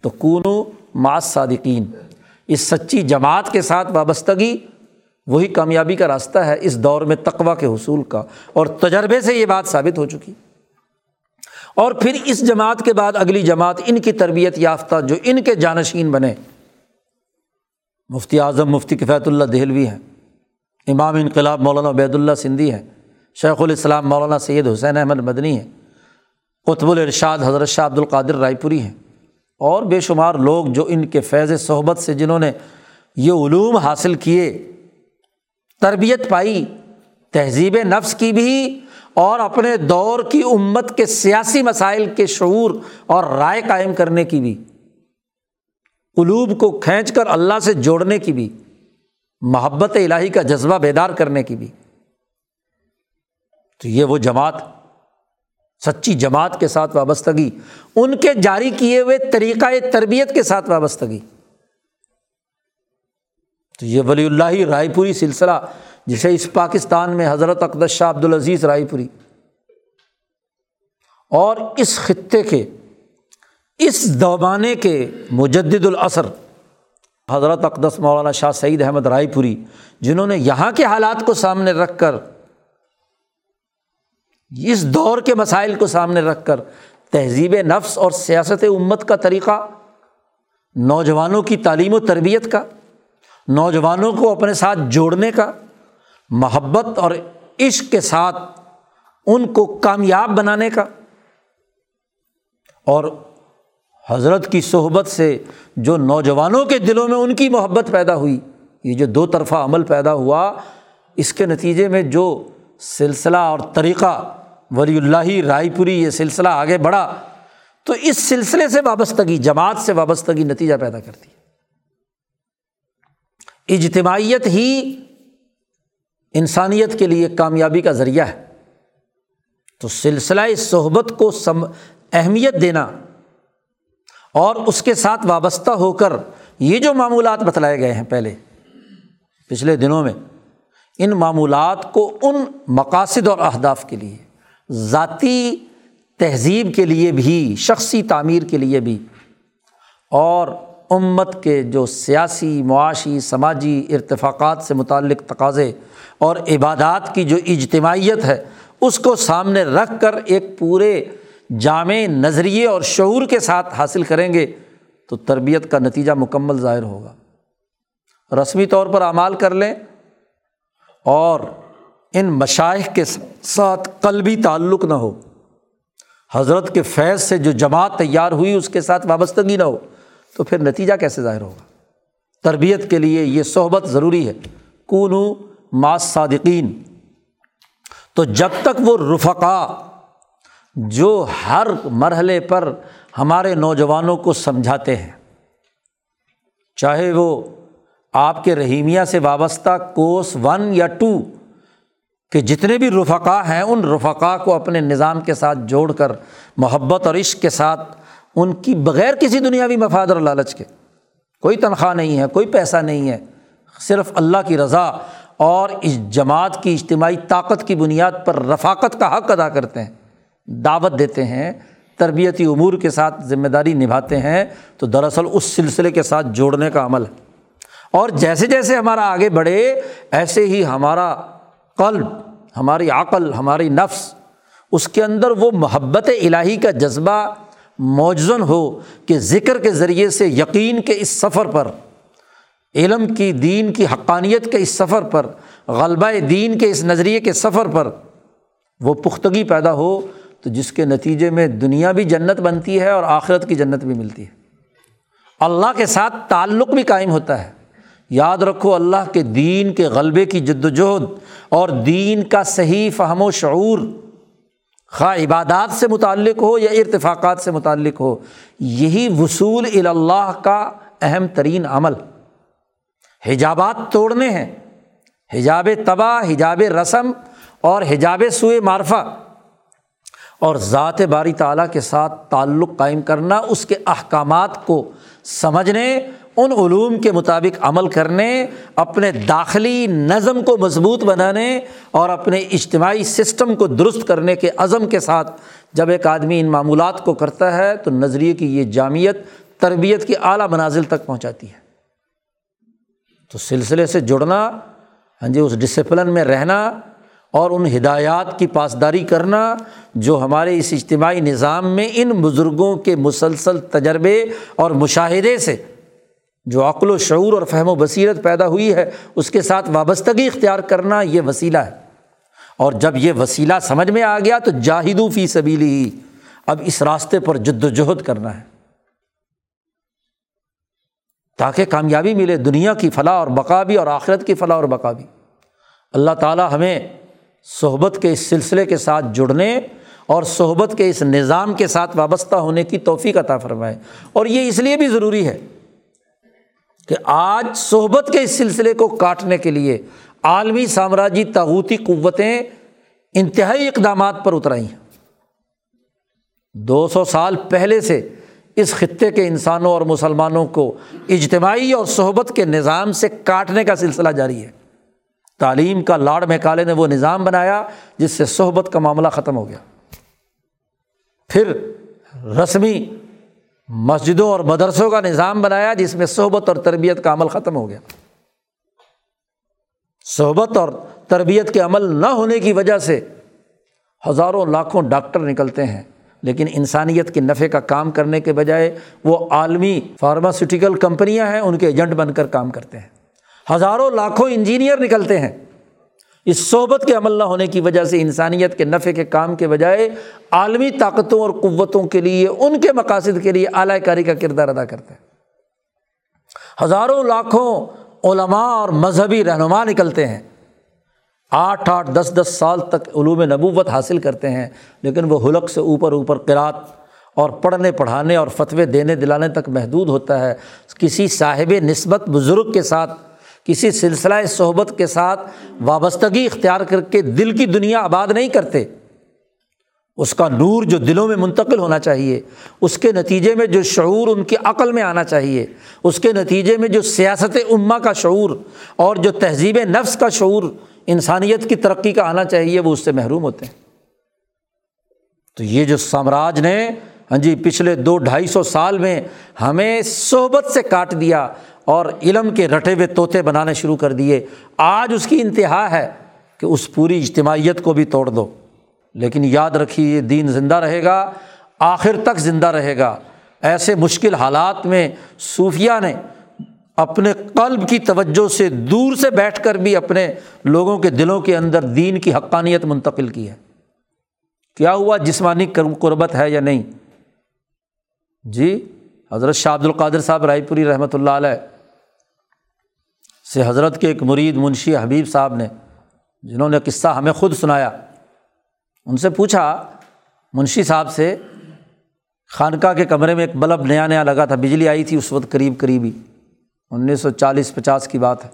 Speaker 1: تو کونو ماس صادقین اس سچی جماعت کے ساتھ وابستگی وہی کامیابی کا راستہ ہے اس دور میں تقوا کے حصول کا۔ اور تجربے سے یہ بات ثابت ہو چکی۔ اور پھر اس جماعت کے بعد اگلی جماعت ان کی تربیت یافتہ جو ان کے جانشین بنے۔ مفتی اعظم مفتی کفیت اللہ دہلوی ہیں۔ امام انقلاب مولانا عبید اللہ سندھی ہیں۔ شیخ الاسلام مولانا سید حسین احمد مدنی ہیں۔ قطب الرشاد حضرت شاہ عبد القادر رائے پوری ہیں۔ اور بے شمار لوگ جو ان کے فیض صحبت سے جنہوں نے یہ علوم حاصل کیے۔ تربیت پائی، تہذیب نفس کی بھی اور اپنے دور کی امت کے سیاسی مسائل کے شعور اور رائے قائم کرنے کی بھی۔ قلوب کو کھینچ کر اللہ سے جوڑنے کی بھی، محبت الہی کا جذبہ بیدار کرنے کی بھی۔ تو یہ وہ جماعت، سچی جماعت کے ساتھ وابستگی، ان کے جاری کیے ہوئے طریقۂ تربیت کے ساتھ وابستگی۔ تو یہ ولی اللہ رائے پوری سلسلہ، جسے اس پاکستان میں حضرت اقدس شاہ عبد العزیز رائے پوری۔ اور اس خطے کے، اس دوبانے کے مجد الاثر حضرت اقدس مولانا شاہ سعید احمد رائے پوری، جنہوں نے یہاں کے حالات کو سامنے رکھ کر، اس دور کے مسائل کو سامنے رکھ کر، تہذیب نفس اور سیاست امت کا طریقہ، نوجوانوں کی تعلیم و تربیت کا نوجوانوں کو اپنے ساتھ جوڑنے کا محبت اور عشق کے ساتھ ان کو کامیاب بنانے کا اور حضرت کی صحبت سے جو نوجوانوں کے دلوں میں ان کی محبت پیدا ہوئی، یہ جو دو طرفہ عمل پیدا ہوا، اس کے نتیجے میں جو سلسلہ اور طریقہ ولی اللہ رائے پوری یہ سلسلہ آگے بڑھا، تو اس سلسلے سے وابستگی، جماعت سے وابستگی نتیجہ پیدا کرتی ہے۔ اجتماعیت ہی انسانیت کے لیے کامیابی کا ذریعہ ہے۔ تو سلسلہ صحبت کو سم، اہمیت دینا اور اس کے ساتھ وابستہ ہو کر یہ جو معمولات بتلائے گئے ہیں پہلے، پچھلے دنوں میں، ان معمولات کو ان مقاصد اور اہداف کے لیے، ذاتی تہذیب کے لیے بھی، شخصی تعمیر کے لیے بھی اور امت کے جو سیاسی، معاشی، سماجی ارتفاقات سے متعلق تقاضے اور عبادات کی جو اجتماعیت ہے، اس کو سامنے رکھ کر ایک پورے جامع نظریے اور شعور کے ساتھ حاصل کریں گے تو تربیت کا نتیجہ مکمل ظاہر ہوگا۔ رسمی طور پر اعمال کر لیں اور ان مشائق کے ساتھ قلبی تعلق نہ ہو۔ حضرت کے فیض سے جو جماعت تیار ہوئی، اس کے ساتھ وابستگی نہ ہو۔ تو پھر نتیجہ کیسے ظاہر ہوگا؟ تربیت کے لیے یہ صحبت ضروری ہے۔ کون ماس صادقین تو جب تک وہ رفقا جو ہر مرحلے پر ہمارے نوجوانوں کو سمجھاتے ہیں، چاہے وہ آپ کے رحیمیہ سے وابستہ کوس ون یا ٹو، کہ جتنے بھی رفقا ہیں، ان رفقا کو اپنے نظام کے ساتھ جوڑ کر، محبت اور عشق کے ساتھ ان کی بغیر کسی دنیاوی مفاد اور لالچ کے۔ کوئی تنخواہ نہیں ہے، کوئی پیسہ نہیں ہے، صرف اللہ کی رضا اور اس جماعت کی اجتماعی طاقت کی بنیاد پر رفاقت کا حق ادا کرتے ہیں، دعوت دیتے ہیں، تربیتی امور کے ساتھ ذمہ داری نبھاتے ہیں، تو دراصل اس سلسلے کے ساتھ جوڑنے کا عمل ہے۔ اور جیسے جیسے ہمارا آگے بڑھے، ایسے ہی ہمارا قلب، ہماری عقل، ہماری نفس، اس کے اندر وہ محبت الہی کا جذبہ موجزن ہو کہ ذکر کے ذریعے سے یقین کے اس سفر پر، علم کی دین کی حقانیت کے اس سفر پر، غلبہ دین کے اس نظریے کے سفر پر وہ پختگی پیدا ہو تو جس کے نتیجے میں دنیا بھی جنت بنتی ہے اور آخرت کی جنت بھی ملتی ہے۔ اللہ کے ساتھ تعلق بھی قائم ہوتا ہے۔ یاد رکھو اللہ کے دین کے غلبے کی جد وجہد اور دین کا صحیح فہم و شعور۔ خواہ عبادات سے متعلق ہو یا ارتفاقات سے متعلق ہو، یہی وصول اللہ کا اہم ترین عمل۔ حجابات توڑنے ہیں، حجاب تباہ، حجاب رسم اور حجاب سوئے معرفہ۔ اور ذات باری تعالیٰ کے ساتھ تعلق قائم کرنا، اس کے احکامات کو سمجھنے ان علوم کے مطابق عمل کرنے، اپنے داخلی نظم کو مضبوط بنانے اور اپنے اجتماعی سسٹم کو درست کرنے کے عزم کے ساتھ جب ایک آدمی ان معمولات کو کرتا ہے تو نظریے کی یہ جامعت تربیت کی اعلیٰ منازل تک پہنچاتی ہے۔ تو سلسلے سے جڑنا ہاں جی اس ڈسپلن میں رہنا اور ان ہدایات کی پاسداری کرنا جو ہمارے اس اجتماعی نظام میں ان بزرگوں کے مسلسل تجربے اور مشاہدے سے جو عقل و شعور اور فہم و بصیرت پیدا ہوئی ہے، اس کے ساتھ وابستگی اختیار کرنا یہ وسیلہ ہے۔ اور جب یہ وسیلہ سمجھ میں آ گیا تو جاہدو فی سبیلی ہی اب اس راستے پر جد وجہد کرنا ہے۔ تاکہ کامیابی ملے، دنیا کی فلاح اور بقابی اور آخرت کی فلاح اور بقابی اللہ تعالیٰ ہمیں صحبت کے اس سلسلے کے ساتھ جڑنے اور صحبت کے اس نظام کے ساتھ وابستہ ہونے کی توفیق عطا فرمائے۔ اور یہ اس لیے بھی ضروری ہے کہ آج صحبت کے اس سلسلے کو کاٹنے کے لیے عالمی سامراجی تاغوتی قوتیں انتہائی اقدامات پر اترائی ہیں۔ دو سو سال پہلے سے اس خطے کے انسانوں اور مسلمانوں کو اجتماعی اور صحبت کے نظام سے کاٹنے کا سلسلہ جاری ہے۔ تعلیم کا لاڑ میکالے نے وہ نظام بنایا جس سے صحبت کا معاملہ ختم ہو گیا۔ پھر رسمی مسجدوں اور مدرسوں کا نظام بنایا جس میں صحبت اور تربیت کا عمل ختم ہو گیا۔ صحبت اور تربیت کے عمل نہ ہونے کی وجہ سے ہزاروں لاکھوں ڈاکٹر نکلتے ہیں، لیکن انسانیت کے نفع کا کام کرنے کے بجائے وہ عالمی فارماسیوٹیکل کمپنیاں ہیں، ان کے ایجنٹ بن کر کام کرتے ہیں۔ ہزاروں لاکھوں انجینئر نکلتے ہیں۔ اس صحبت کے عمل نہ ہونے کی وجہ سے انسانیت کے نفع کے کام کے بجائے عالمی طاقتوں اور قوتوں کے لیے، ان کے مقاصد کے لیے اعلی کاری کا کردار ادا کرتے ہیں ہزاروں لاکھوں علماء اور مذہبی رہنما نکلتے ہیں۔ آٹھ آٹھ دس دس سال تک علوم نبوت حاصل کرتے ہیں، لیکن وہ حلق سے اوپر اوپر قرات اور پڑھنے، پڑھانے اور فتوے دینے دلانے تک محدود ہوتا ہے۔ کسی صاحب نسبت بزرگ کے ساتھ کسی سلسلہ صحبت کے ساتھ وابستگی اختیار کر کے دل کی دنیا آباد نہیں کرتے۔ اس کا نور جو دلوں میں منتقل ہونا چاہیے، اس کے نتیجے میں جو شعور ان کی عقل میں آنا چاہیے، اس کے نتیجے میں جو سیاست عما کا شعور اور جو تہذیب نفس کا شعور انسانیت کی ترقی کا آنا چاہیے، وہ اس سے محروم ہوتے ہیں۔ تو یہ جو سامراج نے ہاں جی پچھلے دو ڈھائی سو سال میں ہمیں صحبت سے کاٹ دیا اور علم کے رٹے ہوئے طوطے بنانے شروع کر دیے۔ آج اس کی انتہا ہے کہ اس پوری اجتماعیت کو بھی توڑ دو۔ لیکن یاد رکھیے، یہ دین زندہ رہے گا، آخر تک زندہ رہے گا۔ ایسے مشکل حالات میں صوفیہ نے اپنے قلب کی توجہ سے دور سے بیٹھ کر بھی اپنے لوگوں کے دلوں کے اندر دین کی حقانیت منتقل کی ہے۔ کیا ہوا؟ جسمانی قربت ہے یا نہیں؟ جی حضرت شاہ عبد القادر صاحب رائے پوری رحمۃ اللہ علیہ سے حضرت کے ایک مرید منشی حبیب صاحب نے، جنہوں نے قصہ ہمیں خود سنایا، ان سے پوچھا، منشی صاحب سے، خانقاہ کے کمرے میں ایک بلب نیا نیا لگا تھا، بجلی آئی تھی اس وقت قریب قریب ہی انیس سو چالیس پچاس کی بات ہے۔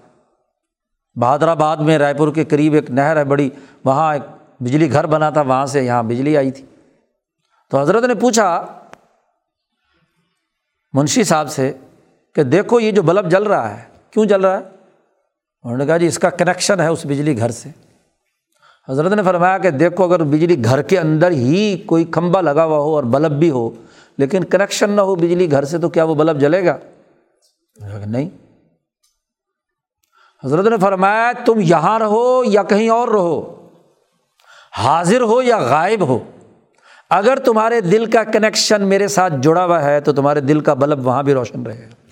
Speaker 1: بہادر آباد میں رائے پور کے قریب ایک نہر ہے، بڑی، وہاں ایک بجلی گھر بنا تھا، وہاں سے یہاں بجلی آئی تھی۔ تو حضرت نے پوچھا، منشی صاحب سے کہ دیکھو یہ جو بلب جل رہا ہے، کیوں جل رہا ہے؟ انہوں نے کہا جی اس کا کنیکشن ہے اس بجلی گھر سے۔ حضرت نے فرمایا کہ دیکھو، اگر بجلی گھر کے اندر ہی کوئی کھمبا لگا ہوا ہو اور بلب بھی ہو، لیکن کنیکشن نہ ہو بجلی گھر سے، تو کیا وہ بلب جلے گا؟ نہیں۔ حضرت نے فرمایا، تم یہاں رہو یا کہیں اور رہو، حاضر ہو یا غائب ہو۔ اگر تمہارے دل کا کنیکشن میرے ساتھ جڑا ہوا ہے، تو تمہارے دل کا بلب وہاں بھی روشن رہے گا۔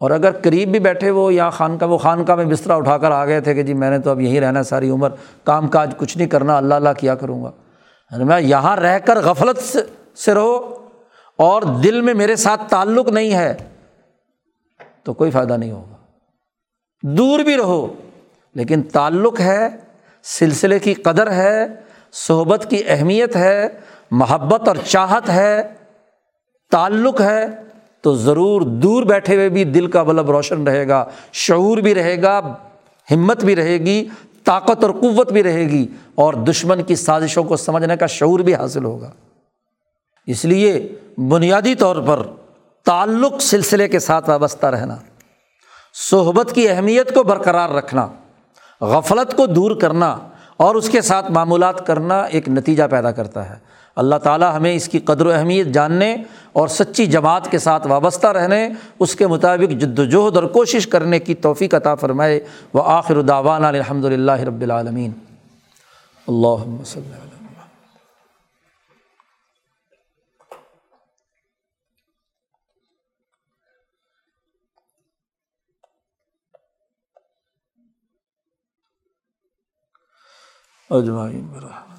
Speaker 1: اور اگر قریب بھی بیٹھے ہو یا خان کا وہ خان کا میں بستر اٹھا کر آ گئے تھے کہ جی میں نے تو اب یہیں رہنا ساری عمر کام کاج کچھ نہیں کرنا، اللہ اللہ کیا کروں گا؟ میں یہاں رہ کر غفلت سے رہو اور دل میں میرے ساتھ تعلق نہیں ہے تو کوئی فائدہ نہیں ہوگا۔ دور بھی رہو، لیکن تعلق ہے، سلسلے کی قدر ہے، صحبت کی اہمیت ہے، محبت اور چاہت ہے، تعلق ہے۔ تو ضرور دور بیٹھے ہوئے بھی دل کا بلب روشن رہے گا، شعور بھی رہے گا، ہمت بھی رہے گی، طاقت اور قوت بھی رہے گی اور دشمن کی سازشوں کو سمجھنے کا شعور بھی حاصل ہوگا۔ اس لیے بنیادی طور پر تعلق سلسلے کے ساتھ وابستہ رہنا، صحبت کی اہمیت کو برقرار رکھنا، غفلت کو دور کرنا اور اس کے ساتھ معمولات کرنا ایک نتیجہ پیدا کرتا ہے۔ اللہ تعالیٰ ہمیں اس کی قدر و اہمیت جاننے اور سچی جماعت کے ساتھ وابستہ رہنے، اس کے مطابق جد وجہد اور کوشش کرنے کی توفیق عطا فرمائے۔ وہ آخر داوان الحمد للہ رب العالمین اللہ وسلم اجمعین برحمت